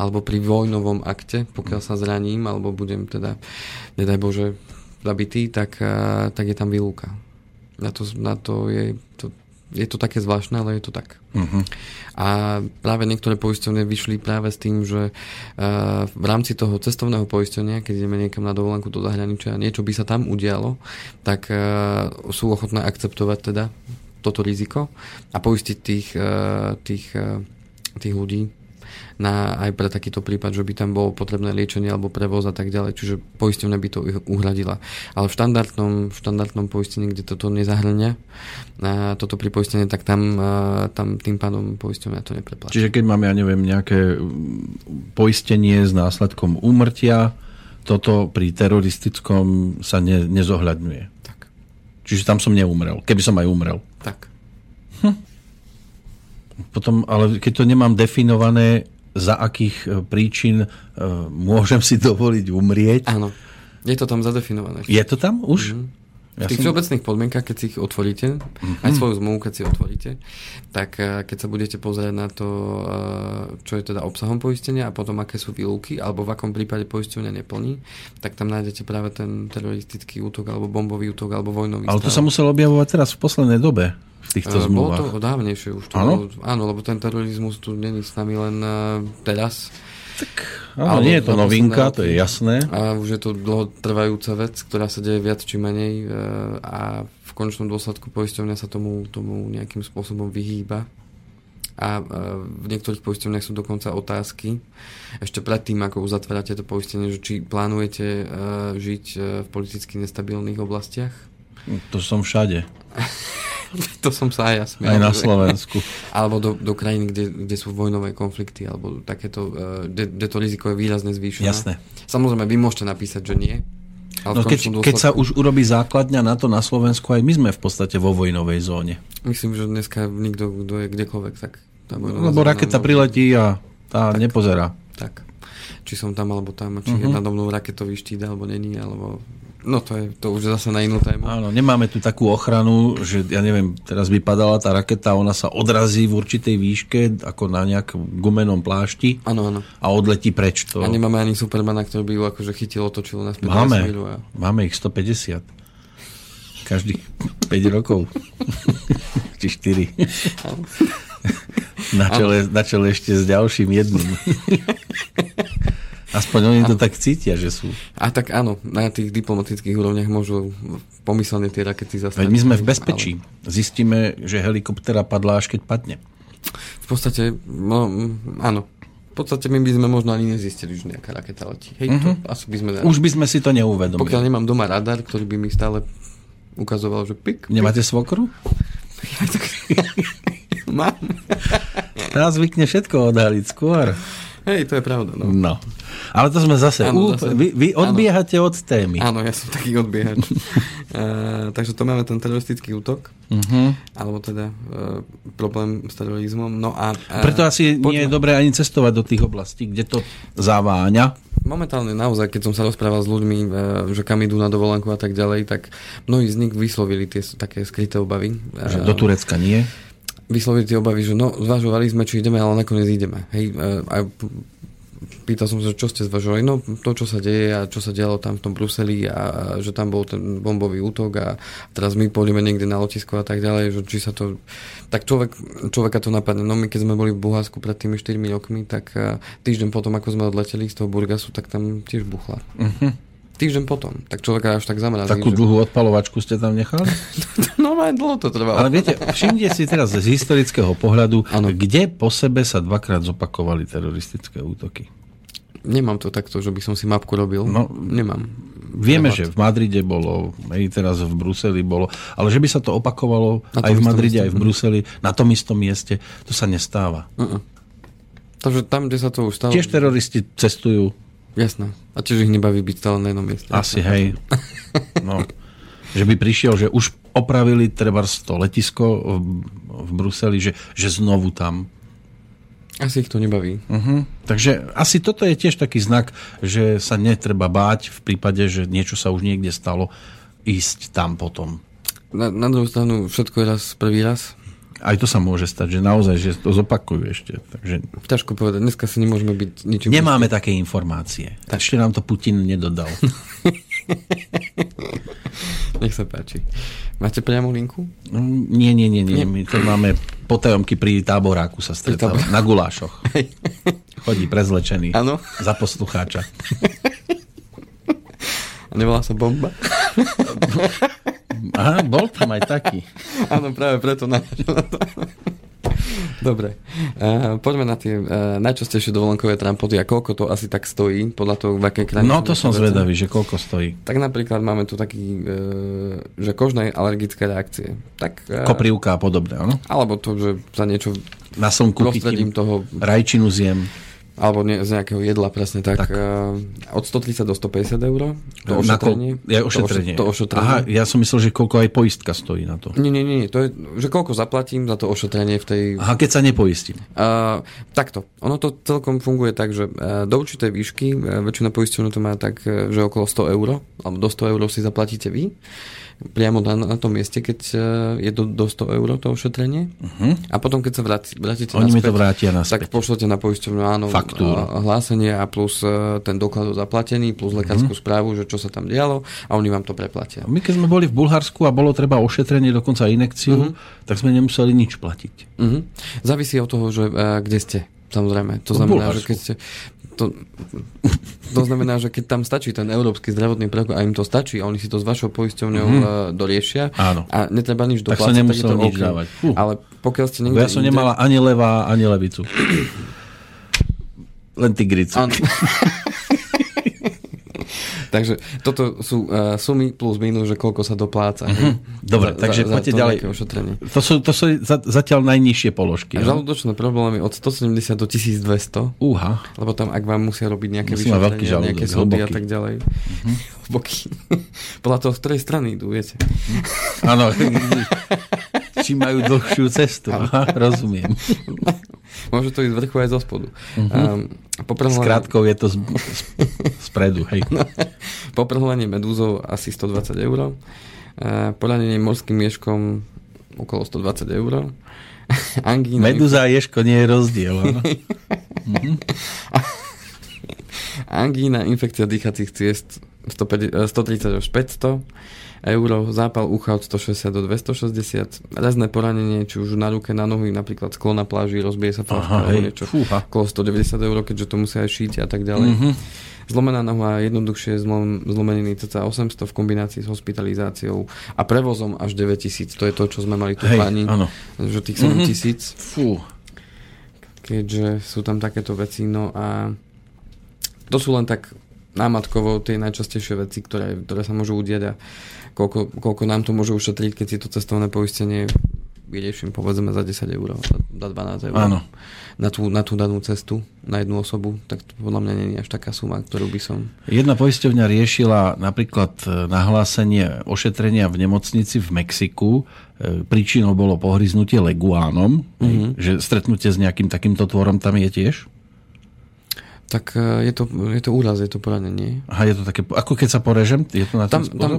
alebo pri vojnovom akte, pokiaľ sa zraním, alebo budem teda, nedaj Bože, zabitý, tak, eh, tak je tam výluka. Na to, na to je... To, je to také zvláštne, ale je to tak.
Uh-huh.
A práve niektoré poisťovne vyšli práve s tým, že uh, v rámci toho cestovného poistenia, keď ideme niekam na dovolenku do zahraničia a niečo by sa tam udialo, tak uh, sú ochotné akceptovať teda toto riziko a poistiť tých, uh, tých, tých ľudí na, aj pre takýto prípad, že by tam bolo potrebné liečenie alebo prevoz a tak ďalej, čiže poisťovňa by to uhradila. Ale v štandardnom, v štandardnom poistení, kde toto nezahrňa, a toto pripoistenie, tak tam, tam tým pádom poisťovňa to nepreplatí.
Čiže keď mám, ja neviem, nejaké poistenie s následkom úmrtia, toto pri teroristickom sa ne, nezohľadňuje.
Tak,
Čiže tam som neumrel, keby som aj umrel.
tak.
Potom, ale keď to nemám definované, za akých e, príčin e, môžem si dovoliť umrieť.
Áno. Je to tam zadefinované.
Je to tam už? Ja
V tých všeobecných podmienkach, keď si ich otvoríte,
Mhm.
aj svoju zmluvu, keď si otvoríte, tak eh, keď sa budete pozerať na to, čo je teda obsahom poistenia a potom aké sú výluky, alebo v akom prípade poisťovňa neplní, tak tam nájdete práve ten teroristický útok, alebo bombový útok, alebo vojnový
Ale to
stav.
sa muselo objavovať teraz v poslednej dobe v týchto
Eh, Bolo
zmluvách.
to dávnejšie už. To
Áno?
Bolo, áno, lebo ten terorizmus tu není s nami len eh, teraz.
Áno,
alebo
nie je to novinka, to je jasné.
A už je to dlhotrvajúca vec, ktorá sa deje viac či menej e, a v konečnom dôsledku poisťovňa sa tomu, tomu nejakým spôsobom vyhýba. A e, v niektorých poisťovniach sú dokonca otázky, ešte predtým, ako uzatvárate to poistenie, že či plánujete žiť v politicky nestabilných oblastiach.
To som všade.
to som sa aj ja smial.
Aj na Slovensku.
Alebo do, do krajín, kde, kde sú vojnové konflikty, alebo takéto, e, kde, kde to riziko je výrazne zvýšené.
Jasné.
Samozrejme, vy môžete napísať, že nie. Ale
No keď,
konečnom
keď sa
dôsledku-
už urobí základňa na to na Slovensku, aj my sme v podstate vo vojnovej zóne.
Myslím, že dneska nikto, kto je kdekoľvek, tak... Tá
Lebo raketa priletí a tá nepozerá.
Tak. Či som tam, alebo tam, či
Mhm.
uh-huh. je nado mnou raketový štít, alebo není, alebo... No to je to už zase na inú tému.
Áno, nemáme tu takú ochranu, že ja neviem, teraz by padala tá raketa, ona sa odrazí v určitej výške, ako na nejakom gumenom plášti
Áno, áno.
a odletí preč. To...
A nemáme ani Supermana, ktorý by ju akože chytil, otočil do
Máme,
A...
máme ich 150. Každých 5 rokov. Či 4. Na čele, na čele ešte s ďalším jedným. Aspoň oni to tak cítia, že sú.
A tak áno, na tých diplomatických úrovniach môžu pomyselne tie rakety zastaviť.
Veď my sme v bezpečí. Zistíme, že helikoptera padla až keď padne.
Ale v podstate, no, áno. V podstate my by sme možno ani nezistili, že nejaká raketa letí. Hej, to asi by sme...
Už by sme si to neuvedomili.
Pokiaľ nemám doma radar, ktorý by mi stále ukazoval, že pik. pik.
Nemáte svokru?
Mám.
Tá zvykne všetko odhaliť skôr.
Hej, to je pravda. No.
no. Ale to sme zase...
Áno, zase.
Vy, vy odbiehate od témy.
Áno, ja som taký odbiehač. uh, takže to máme ten teroristický útok,
Uh-huh.
alebo teda uh, problém s terorizmom. No a, uh,
Preto asi nie je dobré ani cestovať do tých oblastí, kde to zaváňa.
Momentálne naozaj, keď som sa rozprával s ľuďmi, uh, že kam idú na dovolenku a tak ďalej, tak mnohí z nich vyslovili tie také skryté obavy.
Že do Turecka nie.
vyslovili tie obavy, že no, zvažovali sme, či ideme, ale nakoniec ideme. Hej, a pýtal som sa, čo ste zvažovali, no to, čo sa deje a čo sa dialo tam v tom Bruseli a, a že tam bol ten bombový útok a teraz my pôjdeme niekde na lotisko a tak ďalej, že či sa to... Tak človek, človeka to napadne. No my keď sme boli v Bulharsku pred tými 4 rokmi, tak týždeň potom, ako sme odleteli z toho Burgasu, tak tam tiež buchla.
Uh-huh.
Týždeň potom. Tak človeka až tak zamrazí.
Takú
že...
dlhú odpalovačku ste tam nechali?
No aj dlho to trvalo.
Ale viete, všimte si teraz z historického pohľadu,
Áno.
kde po sebe sa dvakrát zopakovali teroristické útoky.
Nemám to takto, že by som si mapku robil.
No,
Nemám.
Vieme, že v Madride bolo, aj teraz v Bruseli bolo, ale že by sa to opakovalo aj v Madride,
mieste.
aj v Bruseli, na tom istom mieste, to sa nestáva.
Uh-uh. Takže tam, kde sa to už stalo...
Tiež teroristi cestujú,
Jasné. A tiež ich nebaví byť stále na jednom mieste.
asi hej. No, že by prišiel, že už opravili treba to letisko v, v Bruseli, že, že znovu tam.
Asi ich to nebaví.
Uh-huh. Takže asi toto je tiež taký znak, že sa netreba báť v prípade, že niečo sa už niekde stalo, ísť tam potom.
Na, na druhú stranu všetko je raz prvý raz.
Aj to sa môže stať, že naozaj, že to zopakujú ešte. Takže
Ťažko povedať. Dneska si nemôžeme byť ničím...
nemáme také informácie. Ešte nám to Putin nedodal.
Nech sa páči. Máte priamo linku?
Mm, Nie, nie, nie, nie. My to máme potajomky pri táboráku sa stretáva.
tábor-
Na gulášoch. Chodí prezlečený.
Áno.
Za poslucháča.
A nevolá sa bomba?
Aha, bol tam aj taký.
Áno, práve preto na. Dobre. Uh, poďme na tie uh, najčastejšie dovolenkové trampoty a koľko to asi tak stojí, podľa toho, v akej krajine.
No to som zvedavý, že koľko stojí.
Tak napríklad máme tu taký, e, že kožné alergické reakcie. Tak, e,
Koprivka a podobné, áno?
Alebo to, že sa niečo
Na slnku
prostredím toho,
rajčinu zjem.
Alebo ne, z nejakého jedla presne tak,
Tak.
E, od 130 do 150 eur. To ošetrenie.
koľ- je ošetrenie.
To, oše, to ošetrenie.
Aha, ja som myslel, že koľko aj poistka stojí na to.
Nie, nie, nie, to je, že koľko zaplatím za to ošetrenie v tej...
Aha, keď sa nepoistím.
Uh, takto, ono to celkom funguje tak, že uh, do určitej výšky, uh, väčšina poisťovňa to má tak, uh, že okolo 100 eur, alebo do 100 eur si zaplatíte vy, priamo na, na tom mieste, keď uh, je do, do 100 eur to ošetrenie.
Uh-huh.
A potom, keď sa vráti, vrátite
Oni mi
naspäť,
to vrátia
tak
naspäť.
pošlete na poisťovňu áno,
Faktúru.
hlásenie a plus uh, ten doklad o zaplatení, plus lekárskú správu, že čo sa tam dialo a oni vám to preplatia.
My keď sme boli v Bulharsku a bolo treba ošetrenie, dokonca inekciu, tak sme nemuseli nič platiť.
Mhm. Závisí od toho, že uh, kde ste. Samozrejme. To znamená, že keď ste... To, to znamená, že keď tam stačí ten európsky zdravotný preukaz a im to stačí a oni si to s vašou poisťovňou mm-hmm. doriešia
Áno.
a netreba nič
Tak som
doplácať,
nemusel
je to
nič
OK.
dávať. Fú.
Ale pokiaľ ste niekde
ja som
inde-
nemala ani levá, ani levicu. Len tigricu.
Áno. Takže toto sú uh, sumy plus minus, že koľko sa dopláca. Mm-hmm.
Dobre, takže poďte ďalej.
Ošetrenie.
To sú, to sú za, zatiaľ najnižšie položky.
Žalúdočné problémy od 170 do 1200,
Úha.
lebo tam, ak vám musia robiť nejaké
Musí mať veľký
vyšetrenia,
žalúdok,
nejaké súdy a tak ďalej. Hlboký. Podľa toho, z ktorej strany idú, viete.
Áno. Či majú dlhšiu cestu. Aha, rozumiem.
Môže to ísť z vrchu aj zo spodu. Um,
S
poprhľadanie,
krátkou je to z, z, spredu. Hej.
poprhľadanie medúzov asi 120 eur. Uh, poranenie morským mieškom okolo 120 eur. Angína,
Meduza a ješko nie je rozdiel. Áno?
angína, infekcia dýchacích ciest 150, eh, 130 až 500 eur, zápal ucha od 160 do 260, razné poranenie, či už na ruke, na nohy, napríklad sklo na pláži, rozbije sa flaška alebo niečo,
Fúha.
okolo 190 eur, keďže to musia aj šiť a tak ďalej.
Mhm.
Zlomená noha, jednoduchšie zlom, zlomeniny cca 800 v kombinácii s hospitalizáciou a prevozom až 9000. To je to, čo sme mali tu
Hej,
páni,
áno.
že tých
Mhm.
7000,
Fú.
keďže sú tam takéto veci. No a to sú len tak námatkovo tie najčastejšie veci, ktoré, ktoré sa môžu udieť a koľko, koľko nám to môže ušetriť, keď si to cestovné poistenie vyrieším povedzme za 10 eur, za 12 eur.
Áno.
Na tú, na tú danú cestu, na jednu osobu, tak to podľa mňa nie je až taká suma, ktorú by som...
Jedna poisťovňa riešila napríklad e, nahlásenie ošetrenia v nemocnici v Mexiku. E, príčinou bolo pohryznutie leguánom, mm-hmm. že stretnutie s nejakým takýmto tvorom tam je tiež?
Tak e, je to, je to úraz, je to poranenie.
Aha, je to také, ako keď sa porežem? Je to na
tam, tam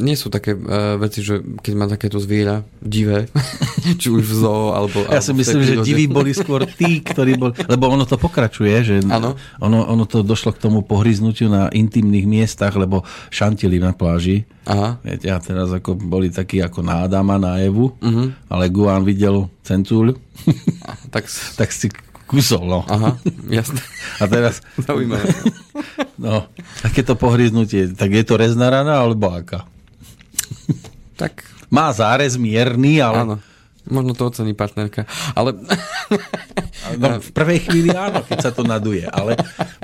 nie sú také uh, veci, že keď má takéto zviera divé, či už v zoo, alebo...
Ja si myslím, že diví boli skôr tí, ktorí boli... Lebo ono to pokračuje, že
ano.
ono, ono to došlo k tomu pohryznutiu na intimných miestach, lebo šantili na pláži.
Aha.
Viete, a teraz ako boli takí ako na Adama, na Evu,
uh-huh.
ale Guán videl centúľ,
tak,
tak si kusol, no.
Aha, jasné.
A teraz...
Zaujímavé.
No, takéto pohryznutie, tak je to rezná rana, alebo aká?
Tak...
Má zárez mierny, ale...
Áno. Možno to ocení partnerka. Ale...
No, v prvej chvíli áno, keď sa to naduje, ale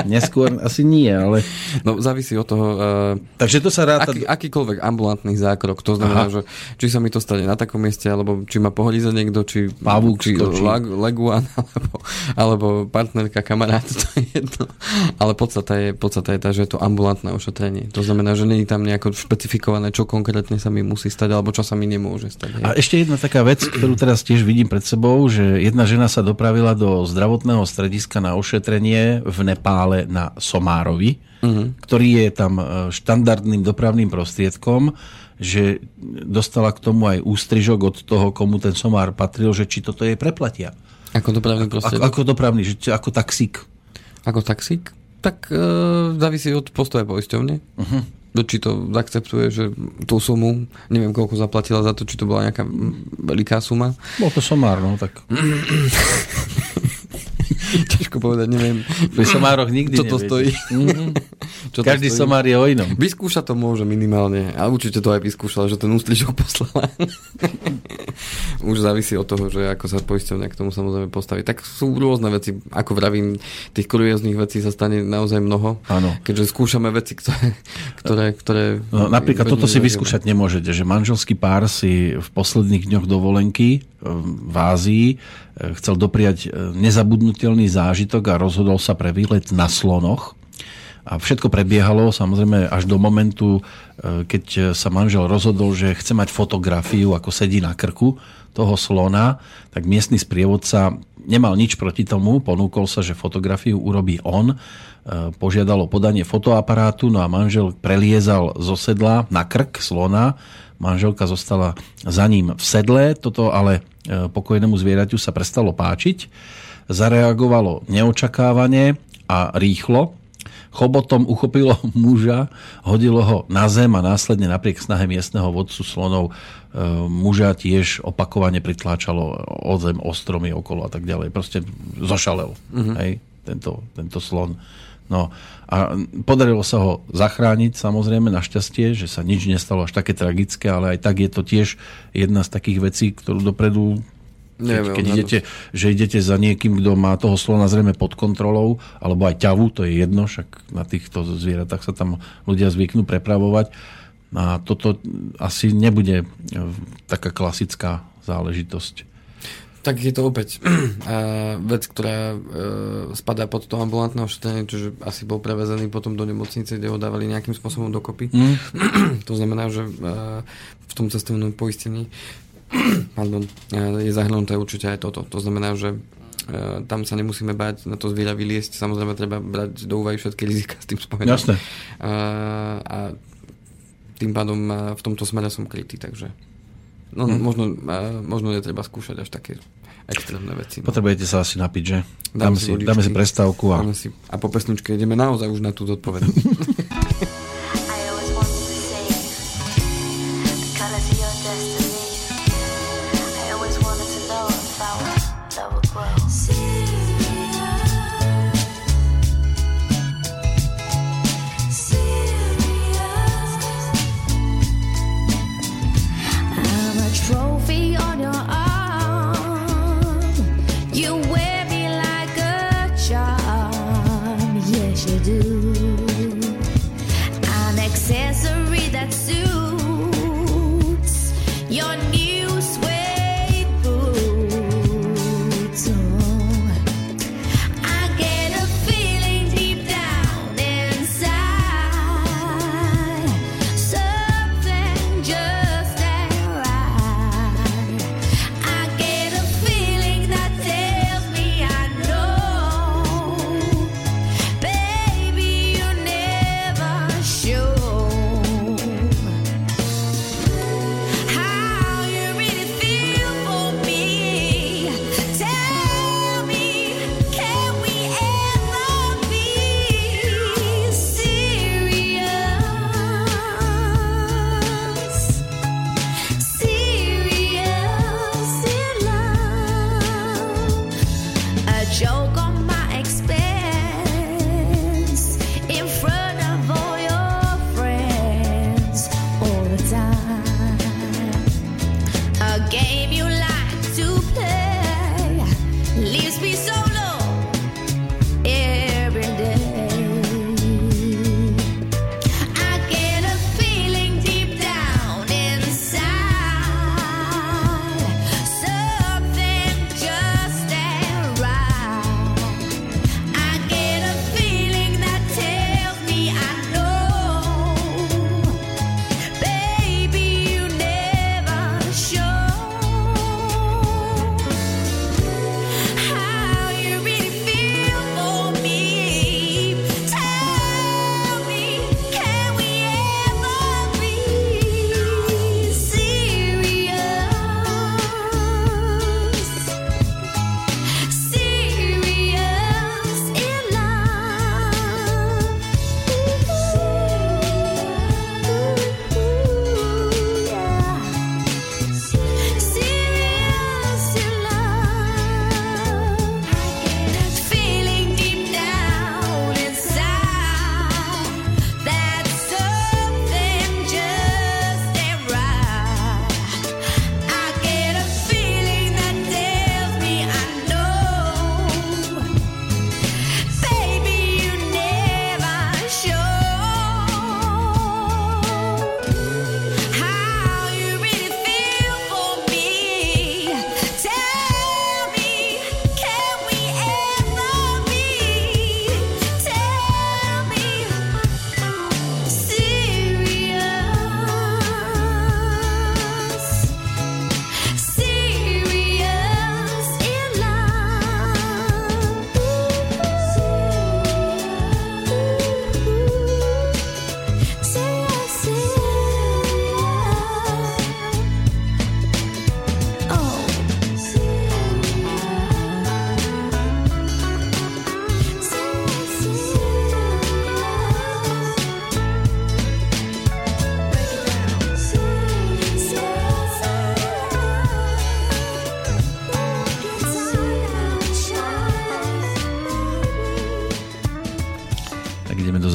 neskôr asi nie. Ale...
No závisí od toho... Uh,
Takže to sa ráta...
Aký, akýkoľvek ambulantný zákrok. To znamená, Aha. že či sa mi to stane na takom mieste, alebo či ma pohodí za niekto, či,
Pavúk
či lag, leguan, alebo, alebo partnerka, kamarát, to je jedno. Ale podstata je, podstata je tá, že je to ambulantné ošetrenie. To znamená, že není tam nejako špecifikované, čo konkrétne sa mi musí stať, alebo čo sa mi nemôže stať.
A ešte jedna taká vec, ktorú teraz tiež vidím pred sebou, že jedna žena sa dopravila do zdravotného strediska na ošetrenie v Nepále na Somárovi, uh-huh. ktorý je tam e, štandardným dopravným prostriedkom, že dostala k tomu aj ústrižok od toho, komu ten Somár patril, že či toto je preplatia.
Ako dopravný prostriedok?
Ako, ako dopravný, že ako taxík.
Ako taxík? Tak e, závisí od postoja poisťovne. Uh-huh či to akceptuje, že tú sumu, neviem koľko zaplatila za to, či to bola nejaká veľká suma.
Bol to somár, no tak.
Ťažko povedať, neviem.
Pri somároch nikdy
Čo to stojí.
Mm-hmm. Čo to Každý stojí? somár je o inom.
Vyskúša to môže minimálne. A určite to aj vyskúšala, že ten ústrižok poslala. Už závisí od toho, že ako sa poisťovňa k tomu samozrejme postaví. Tak sú rôzne veci. Ako vravím, tých kurióznych vecí sa stane naozaj mnoho.
Áno.
Keďže skúšame veci, ktoré... ktoré, ktoré
no, napríklad toto si vyskúšať nemôžete, že manželský pár si v posledných dňoch dovolenky v Ázii chcel dopriať nezabudnutelný zážitok a rozhodol sa pre výlet na slonoch. A všetko prebiehalo samozrejme až do momentu, e, keď sa manžel rozhodol, že chce mať fotografiu, ako sedí na krku toho slona, tak miestny sprievodca nemal nič proti tomu, ponúkol sa, že fotografiu urobí on, e, požiadalo podanie fotoaparátu, no a manžel preliezal zo sedla na krk slona, manželka zostala za ním v sedle, toto ale e, pokojnému zvieraťu sa prestalo páčiť zareagovalo neočakávane a rýchlo. Chobotom uchopilo muža, hodilo ho na zem a následne napriek snahe miestneho vodcu slonov e, muža tiež opakovane pritláčalo o zem, o stromy okolo a tak ďalej. Proste zošalel mm-hmm. hej, tento, tento slon. No a podarilo sa ho zachrániť samozrejme našťastie, že sa nič nestalo až také tragické, ale aj tak je to tiež jedna z takých vecí, ktorú dopredu Neviem, keď idete, že idete za niekým, kto má toho slona zrejme pod kontrolou, alebo aj ťavu, to je jedno, však na týchto zvieratách sa tam ľudia zvyknú prepravovať. A toto asi nebude e, taká klasická záležitosť.
Tak je to opäť vec, ktorá uh, spadá pod to ambulantné ošetrenie, čiže asi bol prevezený potom do nemocnice, kde ho dávali nejakým spôsobom dokopy. Mm. to znamená, že uh, v tom cestovnom poistení pardon, je zahrnuté určite aj toto. To znamená, že e, tam sa nemusíme báť na to zviera vyliesť. Samozrejme, treba brať do úvahy všetky rizika s tým spojené.
Jasné.
A, a tým pádom v tomto smere som krytý, takže no, hmm. možno, možno netreba skúšať až také extrémne veci.
No. Potrebujete sa asi napiť, že? Dáme, dáme si, dáme si prestávku. A...
Dáme si, a po pesničke ideme naozaj už na tú zodpovednosť.
you do.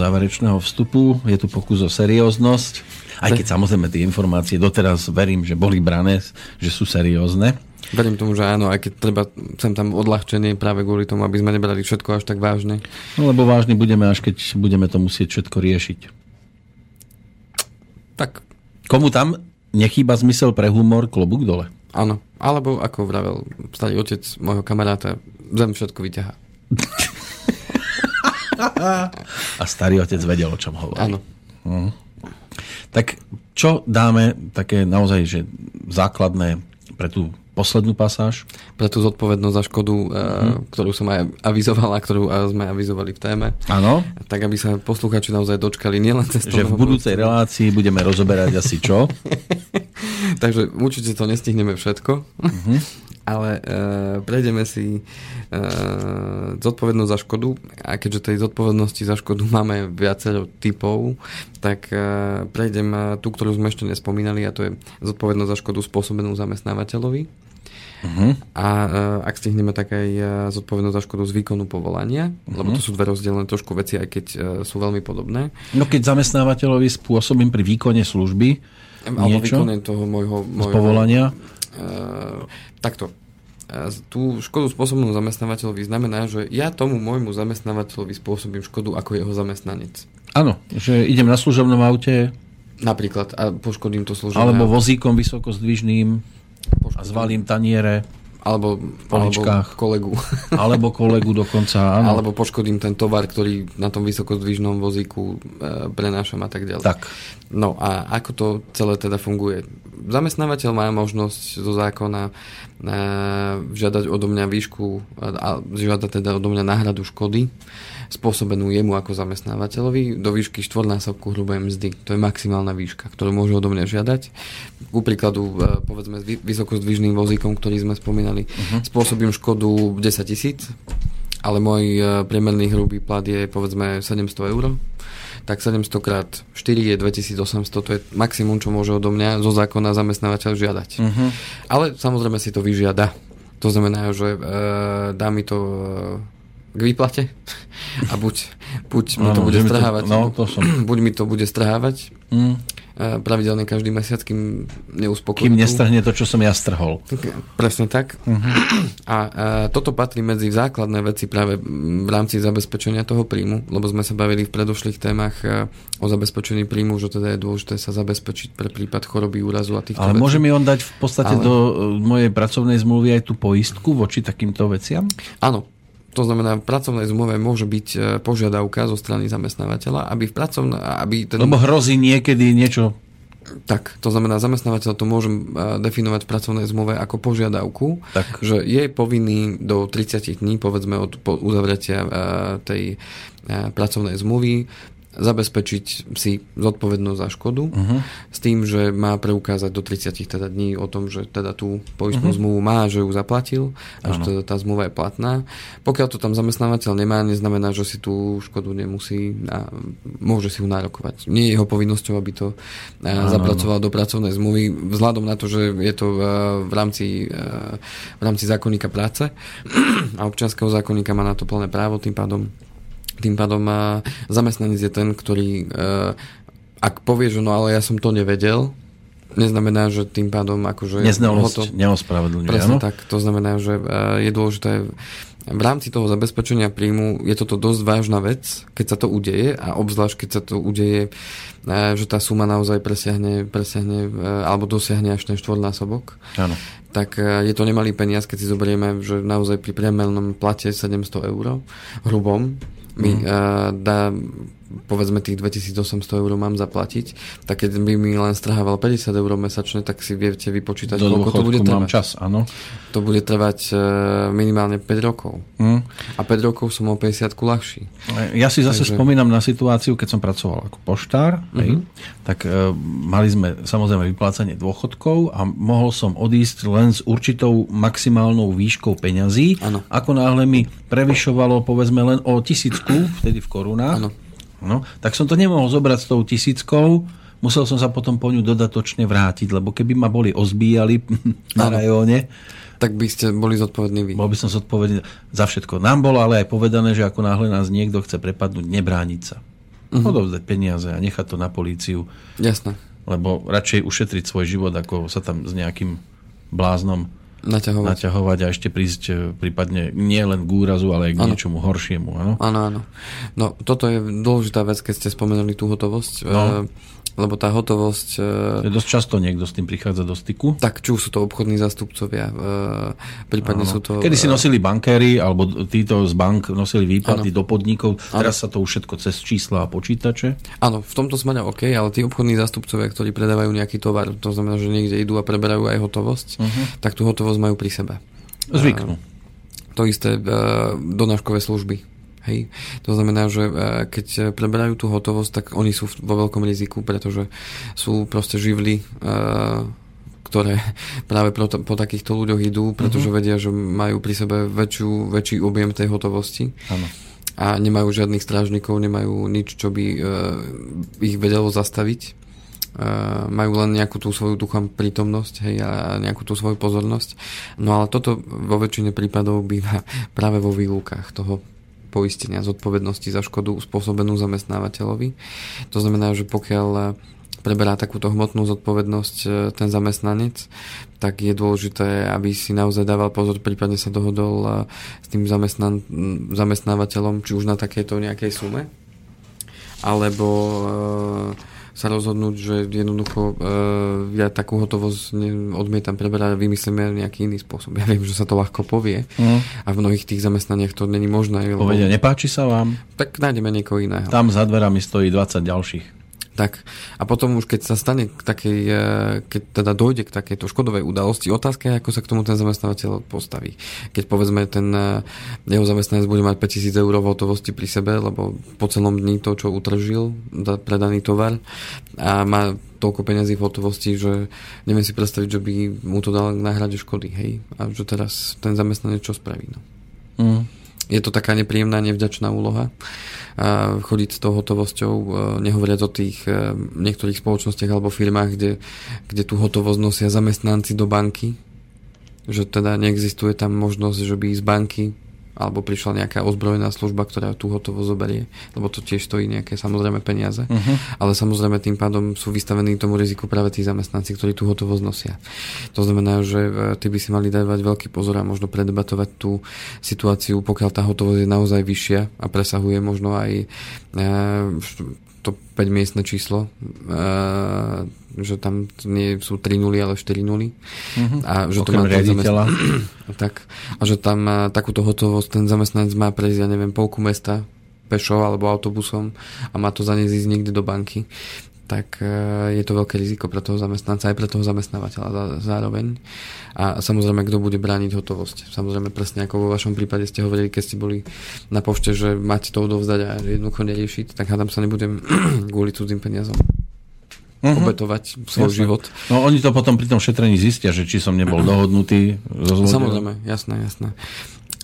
Záverečného vstupu. Je tu pokus o serióznosť. Aj keď samozrejme tie informácie doteraz verím, že boli brané, že sú seriózne.
Verím tomu, že áno, aj keď treba sem tam odľahčenie práve kvôli tomu, aby sme nebrali všetko až tak vážne.
No lebo vážny budeme, až keď budeme to musieť všetko riešiť.
Tak.
Komu tam nechýba zmysel pre humor, klobúk dole.
Áno, alebo ako vravel starý otec môjho kamaráta, zem všetko vyťahá.
A starý otec vedel, o čom hovorí.
Áno.
Uh-huh. Tak čo dáme také naozaj, že základné pre tú poslednú pasáž?
Pre tú zodpovednosť za škodu, uh-huh. ktorú som aj avizoval a ktorú sme avizovali v téme.
Áno.
Tak, aby sa posluchači naozaj dočkali nielen cez
Že v budúcej budúce. relácii budeme rozoberať asi čo?
Takže určite to nestihneme všetko. Uh-huh ale e, prejdeme si e, zodpovednosť za škodu a keďže tej zodpovednosti za škodu máme viacero typov, tak e, prejdem tú, ktorú sme ešte nespomínali a to je zodpovednosť za škodu spôsobenú zamestnávateľovi. Uh-huh. A uh, ak stihneme tak aj uh, zodpovednosť za škodu z výkonu povolania, uh-huh. lebo to sú dve rozdielne trošku veci, aj keď uh, sú veľmi podobné.
No keď zamestnávateľovi spôsobím pri výkone služby
Alebo niečo výkone toho môjho, môjho
z povolania?
Uh, takto tú škodu spôsobnú zamestnávateľovi znamená, že ja tomu môjmu zamestnávateľovi spôsobím škodu ako jeho zamestnanec.
Áno, že idem na služobnom aute.
Napríklad a poškodím to služobné
Alebo vozíkom vysokozdvižným a zvalím taniere
alebo, alebo kolegu.
Alebo kolegu dokonca, áno.
Alebo poškodím ten tovar, ktorý na tom vysokozdvižnom vozíku e, prenášam a tak ďalej.
Tak.
No a ako to celé teda funguje? Zamestnávateľ má možnosť zo zákona e, žiadať odo mňa výšku a žiadať teda odo mňa náhradu škody spôsobenú jemu ako zamestnávateľovi do výšky štvornásobku hrubej mzdy. To je maximálna výška, ktorú môže odo mňa žiadať. Ku príkladu, e, povedzme, s vysokozdvižným vozíkom, ktorý sme spomínali, uh-huh. spôsobím škodu 10 tisíc, ale môj e, priemerný hrubý plat je povedzme 700 eur tak 700 krát 4 je 2800, to je maximum, čo môže odo mňa zo zákona zamestnávateľ žiadať. Uh-huh. Ale samozrejme si to vyžiada To znamená, že e, dá mi to e, k výplate a buď, buď mi to bude strhávať,
to, no, to som.
buď mi to bude strhávať mm pravidelne každý mesiac, kým neuspokojí.
Kým nestrhne to, čo som ja strhol.
Presne tak. Uh-huh. A, a toto patrí medzi základné veci práve v rámci zabezpečenia toho príjmu, lebo sme sa bavili v predošlých témach e, o zabezpečení príjmu, že teda je dôležité sa zabezpečiť pre prípad choroby, úrazu a týchto
Ale vecí. môže mi on dať v podstate Ale... do e, mojej pracovnej zmluvy aj tú poistku voči takýmto veciam?
Áno, to znamená, v pracovnej zmluve môže byť e, požiadavka zo strany zamestnávateľa, aby v pracovne, aby
ten... Lebo hrozí niekedy niečo
tak, to znamená, zamestnávateľ to môže e, definovať v pracovnej zmluve ako požiadavku, tak. že je povinný do 30 dní, povedzme od uzavretia e, tej pracovnej zmluvy, zabezpečiť si zodpovednosť za škodu uh-huh. s tým, že má preukázať do 30 teda dní o tom, že teda tú poistnú uh-huh. zmluvu má, že ju zaplatil a že teda tá zmluva je platná. Pokiaľ to tam zamestnávateľ nemá, neznamená, že si tú škodu nemusí a môže si ju nárokovať. Nie je jeho povinnosťou, aby to ano, zapracoval ano. do pracovnej zmluvy vzhľadom na to, že je to v rámci, v rámci zákonníka práce a občianského zákonníka má na to plné právo, tým pádom tým pádom zamestnanec je ten, ktorý e, ak povie, že no ale ja som to nevedel, neznamená, že tým pádom akože...
Neznalosť to, neospravedlňuje,
Presne áno? tak, to znamená, že e, je dôležité v rámci toho zabezpečenia príjmu je toto dosť vážna vec, keď sa to udeje a obzvlášť keď sa to udeje, e, že tá suma naozaj presiahne, presiahne alebo dosiahne až ten štvornásobok.
Áno.
Tak je to nemalý peniaz, keď si zoberieme, že naozaj pri priemernom plate 700 eur hrubom, mi mm. Povedzme tých 2800 eur mám zaplatiť, tak keď by mi len strhával 50 eur mesačne, tak si viete vypočítať,
Do
koľko to bude trvať.
mám čas, áno.
To bude trvať uh, minimálne 5 rokov. Mm. A 5 rokov som o 50 ľahší.
Ja si zase Takže... spomínam na situáciu, keď som pracoval ako poštár, mm-hmm. hej, tak uh, mali sme samozrejme vyplácanie dôchodkov a mohol som odísť len s určitou maximálnou výškou peňazí. Ano. Ako náhle mi prevyšovalo povedzme len o tisícku, vtedy v korunách, ano No, tak som to nemohol zobrať s tou tisíckou, musel som sa potom po ňu dodatočne vrátiť, lebo keby ma boli ozbíjali na rajóne,
tak by ste boli zodpovední vy.
Bol by som zodpovedný za všetko. Nám bolo ale aj povedané, že ako náhle nás niekto chce prepadnúť, nebrániť sa. Uh-huh. Odovzdať peniaze a nechať to na políciu.
Jasné.
Lebo radšej ušetriť svoj život, ako sa tam s nejakým bláznom
naťahovať.
naťahovať a ešte prísť e, prípadne nie len k úrazu, ale aj k ano. niečomu horšiemu. Áno,
áno. No, toto je dôležitá vec, keď ste spomenuli tú hotovosť. No. E, lebo tá hotovosť...
Je dosť často niekto s tým prichádza do styku.
Tak, či sú to obchodní zastupcovia, prípadne ano. sú to...
Kedy si nosili bankéry, alebo títo z bank nosili výplaty ano. do podnikov, teraz ano. sa to už všetko cez čísla a počítače.
Áno, v tomto smere OK, ale tí obchodní zastupcovia, ktorí predávajú nejaký tovar, to znamená, že niekde idú a preberajú aj hotovosť, uh-huh. tak tú hotovosť majú pri sebe.
Zvyknú.
To isté donáškové služby Hej. To znamená, že e, keď preberajú tú hotovosť, tak oni sú vo veľkom riziku, pretože sú proste živly, e, ktoré práve po, po takýchto ľuďoch idú, pretože uh-huh. vedia, že majú pri sebe väčšiu, väčší objem tej hotovosti.
Ano.
A nemajú žiadnych strážnikov, nemajú nič, čo by ich vedelo zastaviť. Majú len nejakú tú svoju duchom prítomnosť hej, a nejakú tú svoju pozornosť. No ale toto vo väčšine prípadov býva práve vo výlukách toho poistenia zodpovednosti za škodu spôsobenú zamestnávateľovi. To znamená, že pokiaľ preberá takúto hmotnú zodpovednosť eh, ten zamestnanec, tak je dôležité, aby si naozaj dával pozor, prípadne sa dohodol eh, s tým zamestnan- zamestnávateľom, či už na takéto nejakej sume, alebo sa rozhodnúť, že jednoducho uh, ja takú hotovosť odmietam preberať a vymyslíme nejaký iný spôsob. Ja viem, že sa to ľahko povie mm. a v mnohých tých zamestnaniach to není možné.
Povedia, lebo... nepáči sa vám?
Tak nájdeme niekoho iného.
Tam za dverami stojí 20 ďalších.
Tak a potom už keď sa stane k takej, e, keď teda dojde k takejto škodovej udalosti, otázka je, ako sa k tomu ten zamestnávateľ postaví. Keď povedzme ten e, jeho zamestnanec bude mať 5000 eur v hotovosti pri sebe, lebo po celom dni to, čo utržil, predaný tovar a má toľko peniazí v hotovosti, že neviem si predstaviť, že by mu to dal na hrade škody, hej? A že teraz ten zamestnanec čo spraví, no. Mm. Je to taká nepríjemná, nevďačná úloha. Chodiť s tou hotovosťou, e, nehovoriac o tých e, niektorých spoločnostiach alebo firmách, kde, kde tú hotovosť nosia zamestnanci do banky že teda neexistuje tam možnosť, že by z banky alebo prišla nejaká ozbrojená služba, ktorá tú hotovo zoberie, lebo to tiež stojí nejaké samozrejme peniaze, uh-huh. ale samozrejme tým pádom sú vystavení tomu riziku práve tí zamestnanci, ktorí tú hotovosť nosia. To znamená, že e, ty by si mali dávať veľký pozor a možno predebatovať tú situáciu, pokiaľ tá hotovosť je naozaj vyššia a presahuje možno aj e, to 5-miestne číslo, uh, že tam nie sú 3 nuly, ale 4 nuly. Uh-huh. A že to má
riaditeľa.
tak, a že tam uh, takúto hotovosť ten zamestnanec má prejsť, ja neviem, polku mesta pešo alebo autobusom a má to zaniesť ísť niekde do banky tak e, je to veľké riziko pre toho zamestnanca aj pre toho zamestnávateľa zároveň. A samozrejme, kto bude brániť hotovosť. Samozrejme, presne ako vo vašom prípade ste hovorili, keď ste boli na pošte, že máte to odovzdať a jednoducho neriešiť, tak hádam sa nebudem kvôli cudzým peniazom uh-huh. obetovať svoj jasné. život.
No oni to potom pri tom šetrení zistia, že či som nebol dohodnutý.
Samozrejme, jasné, jasné.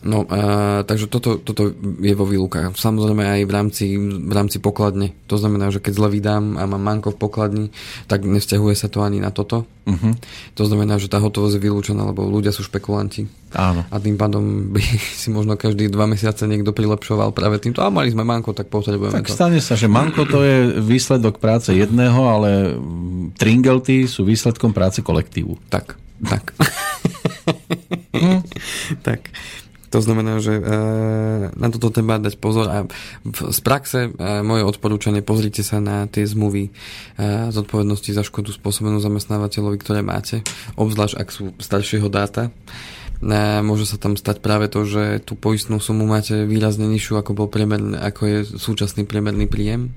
No, uh, takže toto, toto je vo výlukách. Samozrejme aj v rámci, v rámci pokladne. To znamená, že keď zle vydám a mám manko v pokladni, tak nevzťahuje sa to ani na toto. Uh-huh. To znamená, že tá hotovosť je vylúčená, lebo ľudia sú špekulanti.
Áno.
A tým pádom by si možno každý dva mesiace niekto prilepšoval práve týmto. A mali sme manko, tak potrebujeme
tak to. stane sa, že manko to je výsledok práce jedného, ale tringelty sú výsledkom práce kolektívu.
Tak, tak. hm? tak. To znamená, že e, na toto treba dať pozor a z praxe e, moje odporúčanie, pozrite sa na tie zmluvy e, zodpovednosti za škodu spôsobenú zamestnávateľovi, ktoré máte, obzvlášť ak sú staršieho dáta. Môže sa tam stať práve to, že tú poistnú sumu máte výrazne nižšiu, ako, bol priemerný, ako je súčasný priemerný príjem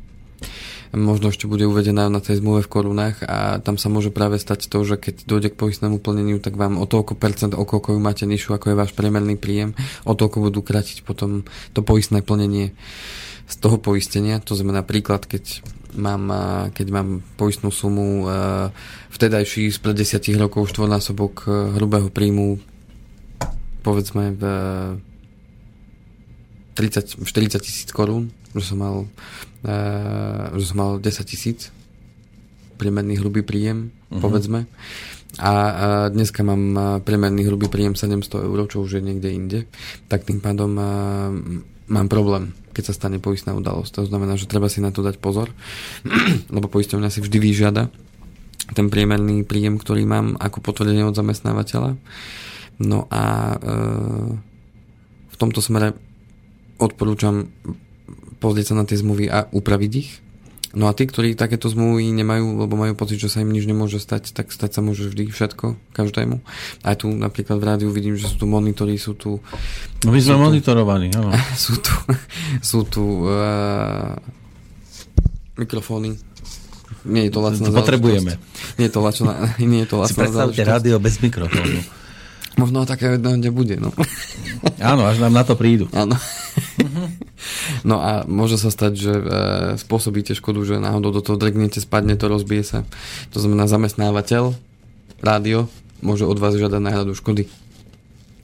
možno ešte bude uvedená na tej zmluve v korunách a tam sa môže práve stať to, že keď dojde k poistnému plneniu, tak vám o toľko percent, o koľko ju máte nižšiu, ako je váš priemerný príjem, o toľko budú kratiť potom to poistné plnenie z toho poistenia. To znamená príklad, keď mám, keď mám poistnú sumu vtedajší spred 10 rokov štvornásobok hrubého príjmu povedzme v 30, 40 tisíc korún, že som mal uh, že som mal 10 tisíc priemerný hrubý príjem, uh-huh. povedzme. A, a dneska mám priemerný hrubý príjem 700 eur, čo už je niekde inde. Tak tým pádom uh, mám problém, keď sa stane poistná udalosť. To znamená, že treba si na to dať pozor, lebo poisťovňa si vždy vyžiada ten priemerný príjem, ktorý mám ako potvrdenie od zamestnávateľa. No a e, v tomto smere odporúčam pozrieť sa na tie zmluvy a upraviť ich. No a tí, ktorí takéto zmluvy nemajú, lebo majú pocit, že sa im nič nemôže stať, tak stať sa môže vždy všetko, každému. Aj tu napríklad v rádiu vidím, že sú tu monitory, sú tu...
No my sme tu, monitorovaní, áno.
Sú tu, sú tu uh, mikrofóny. Nie je to lacná
to potrebujeme.
Nie je to lacná, nie je to lacná
si predstavte rádio bez mikrofónu.
Možno také kde bude, no.
Áno, až nám na to prídu.
Áno. No a môže sa stať, že e, spôsobíte škodu, že náhodou do toho drgnete, spadne to, rozbije sa. To znamená zamestnávateľ, rádio, môže od vás žiadať náhradu škody.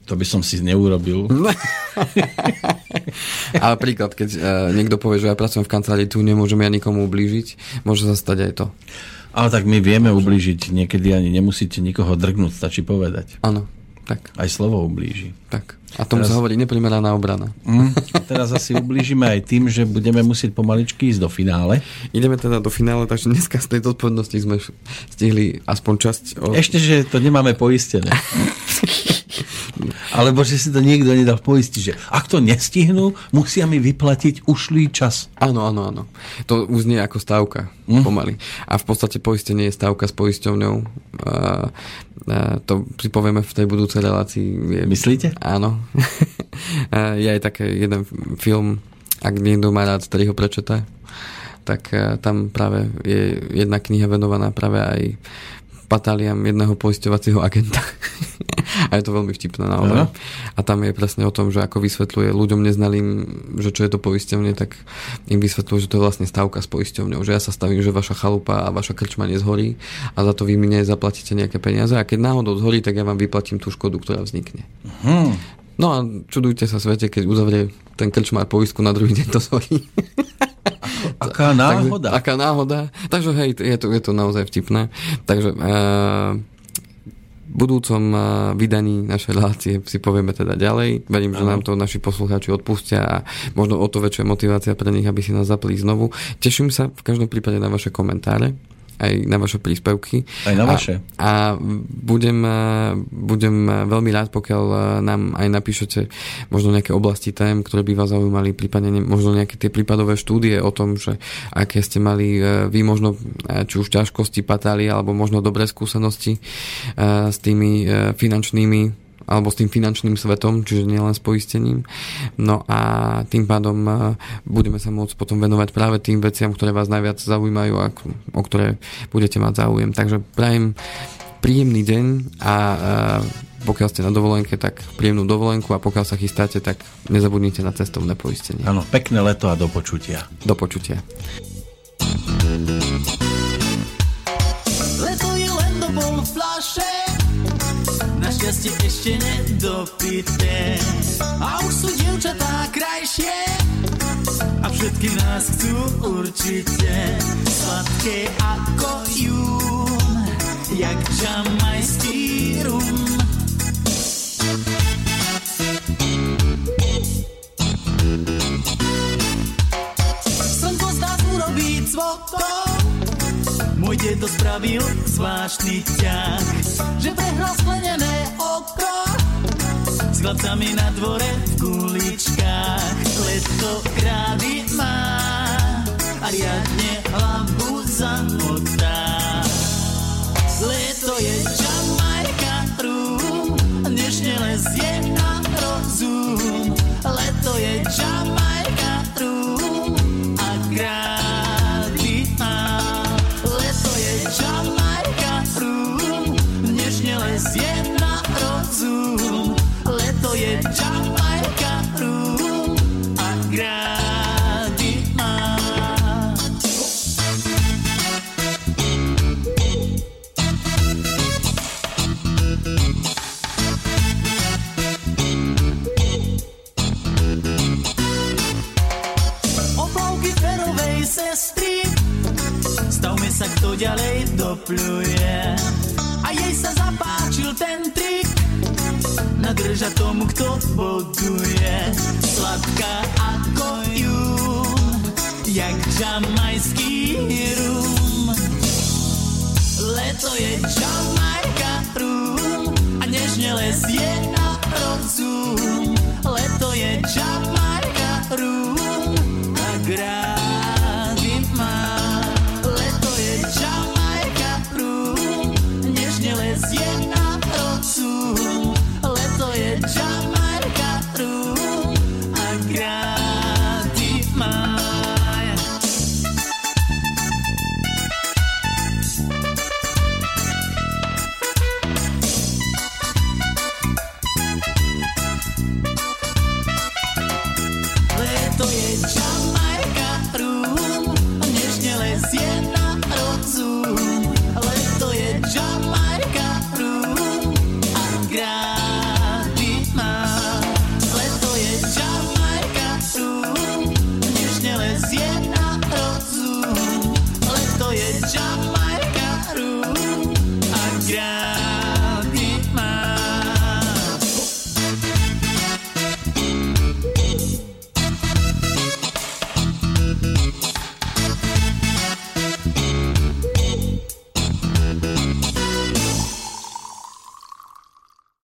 To by som si neurobil.
Ale príklad, keď e, niekto povie, že ja pracujem v kancelárii, tu nemôžem ja nikomu ublížiť, môže sa stať aj to.
Ale tak my vieme ublížiť, niekedy ani nemusíte nikoho drgnúť, stačí povedať.
Áno. Tak.
Aj slovo ublíži.
Tak. A tomu teraz, sa hovorí neprimeraná obrana.
Mm, teraz asi ublížime aj tým, že budeme musieť pomaličky ísť do finále.
Ideme teda do finále, takže dneska z tejto odpovednosti sme stihli aspoň časť.
O... Ešte, že to nemáme poistené. Alebo že si to niekto nedal poistiť, že ak to nestihnú, musia mi vyplatiť ušlý čas.
Áno, áno, áno. To uznie ako stávka, mm. pomaly. A v podstate poistenie je stávka s poisťovňou. A, a to si povieme v tej budúcej relácii.
Myslíte?
Áno. je aj také jeden film, ak niekto má rád, ktorý ho prečetá, tak tam práve je jedna kniha venovaná práve aj patáliam jedného poisťovacieho agenta. a je to veľmi vtipné naozaj. A tam je presne o tom, že ako vysvetľuje ľuďom neznalým, že čo je to poisťovne, tak im vysvetľuje, že to je vlastne stavka s poisťovňou. Že ja sa stavím, že vaša chalupa a vaša krčma nezhorí a za to vy mi nezaplatíte nejaké peniaze a keď náhodou zhorí, tak ja vám vyplatím tú škodu, ktorá vznikne. Hmm. No a čudujte sa svete, keď uzavrie ten krčmár poistku na druhý deň to zhorí.
Aká náhoda.
Takže, aká náhoda. Takže hej, je to, je to naozaj vtipné. Takže uh,
budúcom uh, vydaní našej relácie si povieme teda ďalej. Verím, že nám to naši poslucháči odpustia a možno o to väčšia motivácia pre nich, aby si nás zapli znovu. Teším sa v každom prípade na vaše komentáre aj na vaše príspevky.
Aj na vaše.
A, a budem, budem veľmi rád, pokiaľ nám aj napíšete možno nejaké oblasti tém, ktoré by vás zaujímali, prípadne možno nejaké tie prípadové štúdie o tom, že aké ste mali e, vy možno e, či už ťažkosti, patálie, alebo možno dobré skúsenosti e, s tými finančnými alebo s tým finančným svetom, čiže nielen s poistením. No a tým pádom e, budeme sa môcť potom venovať práve tým veciam, ktoré vás najviac zaujímajú a o ktoré budete mať záujem. Takže prajem príjemný deň a e, pokiaľ ste na dovolenke, tak príjemnú dovolenku a pokiaľ sa chystáte, tak nezabudnite na cestovné poistenie.
Áno, pekné leto a do počutia.
Do počutia. Šťastie ešte nedopité. A už sú dievčatá krajšie a všetky nás chcú určite. Sladké ako jún, jak jamajský rum. Slnko z nás urobí cvokov, môj dedo spravil zvláštny ťah, že prehral chlapcami na dvore v kuličkách. Leto krády má a riadne hlavu zamotá. Leto je Jamajka rum, dnešne lezie na rozum. Leto je Jamajka dopluje. A jej sa zapáčil ten trik, nadrža tomu, kto boduje. Sladká ako jún, jak jamajský rum. Leto je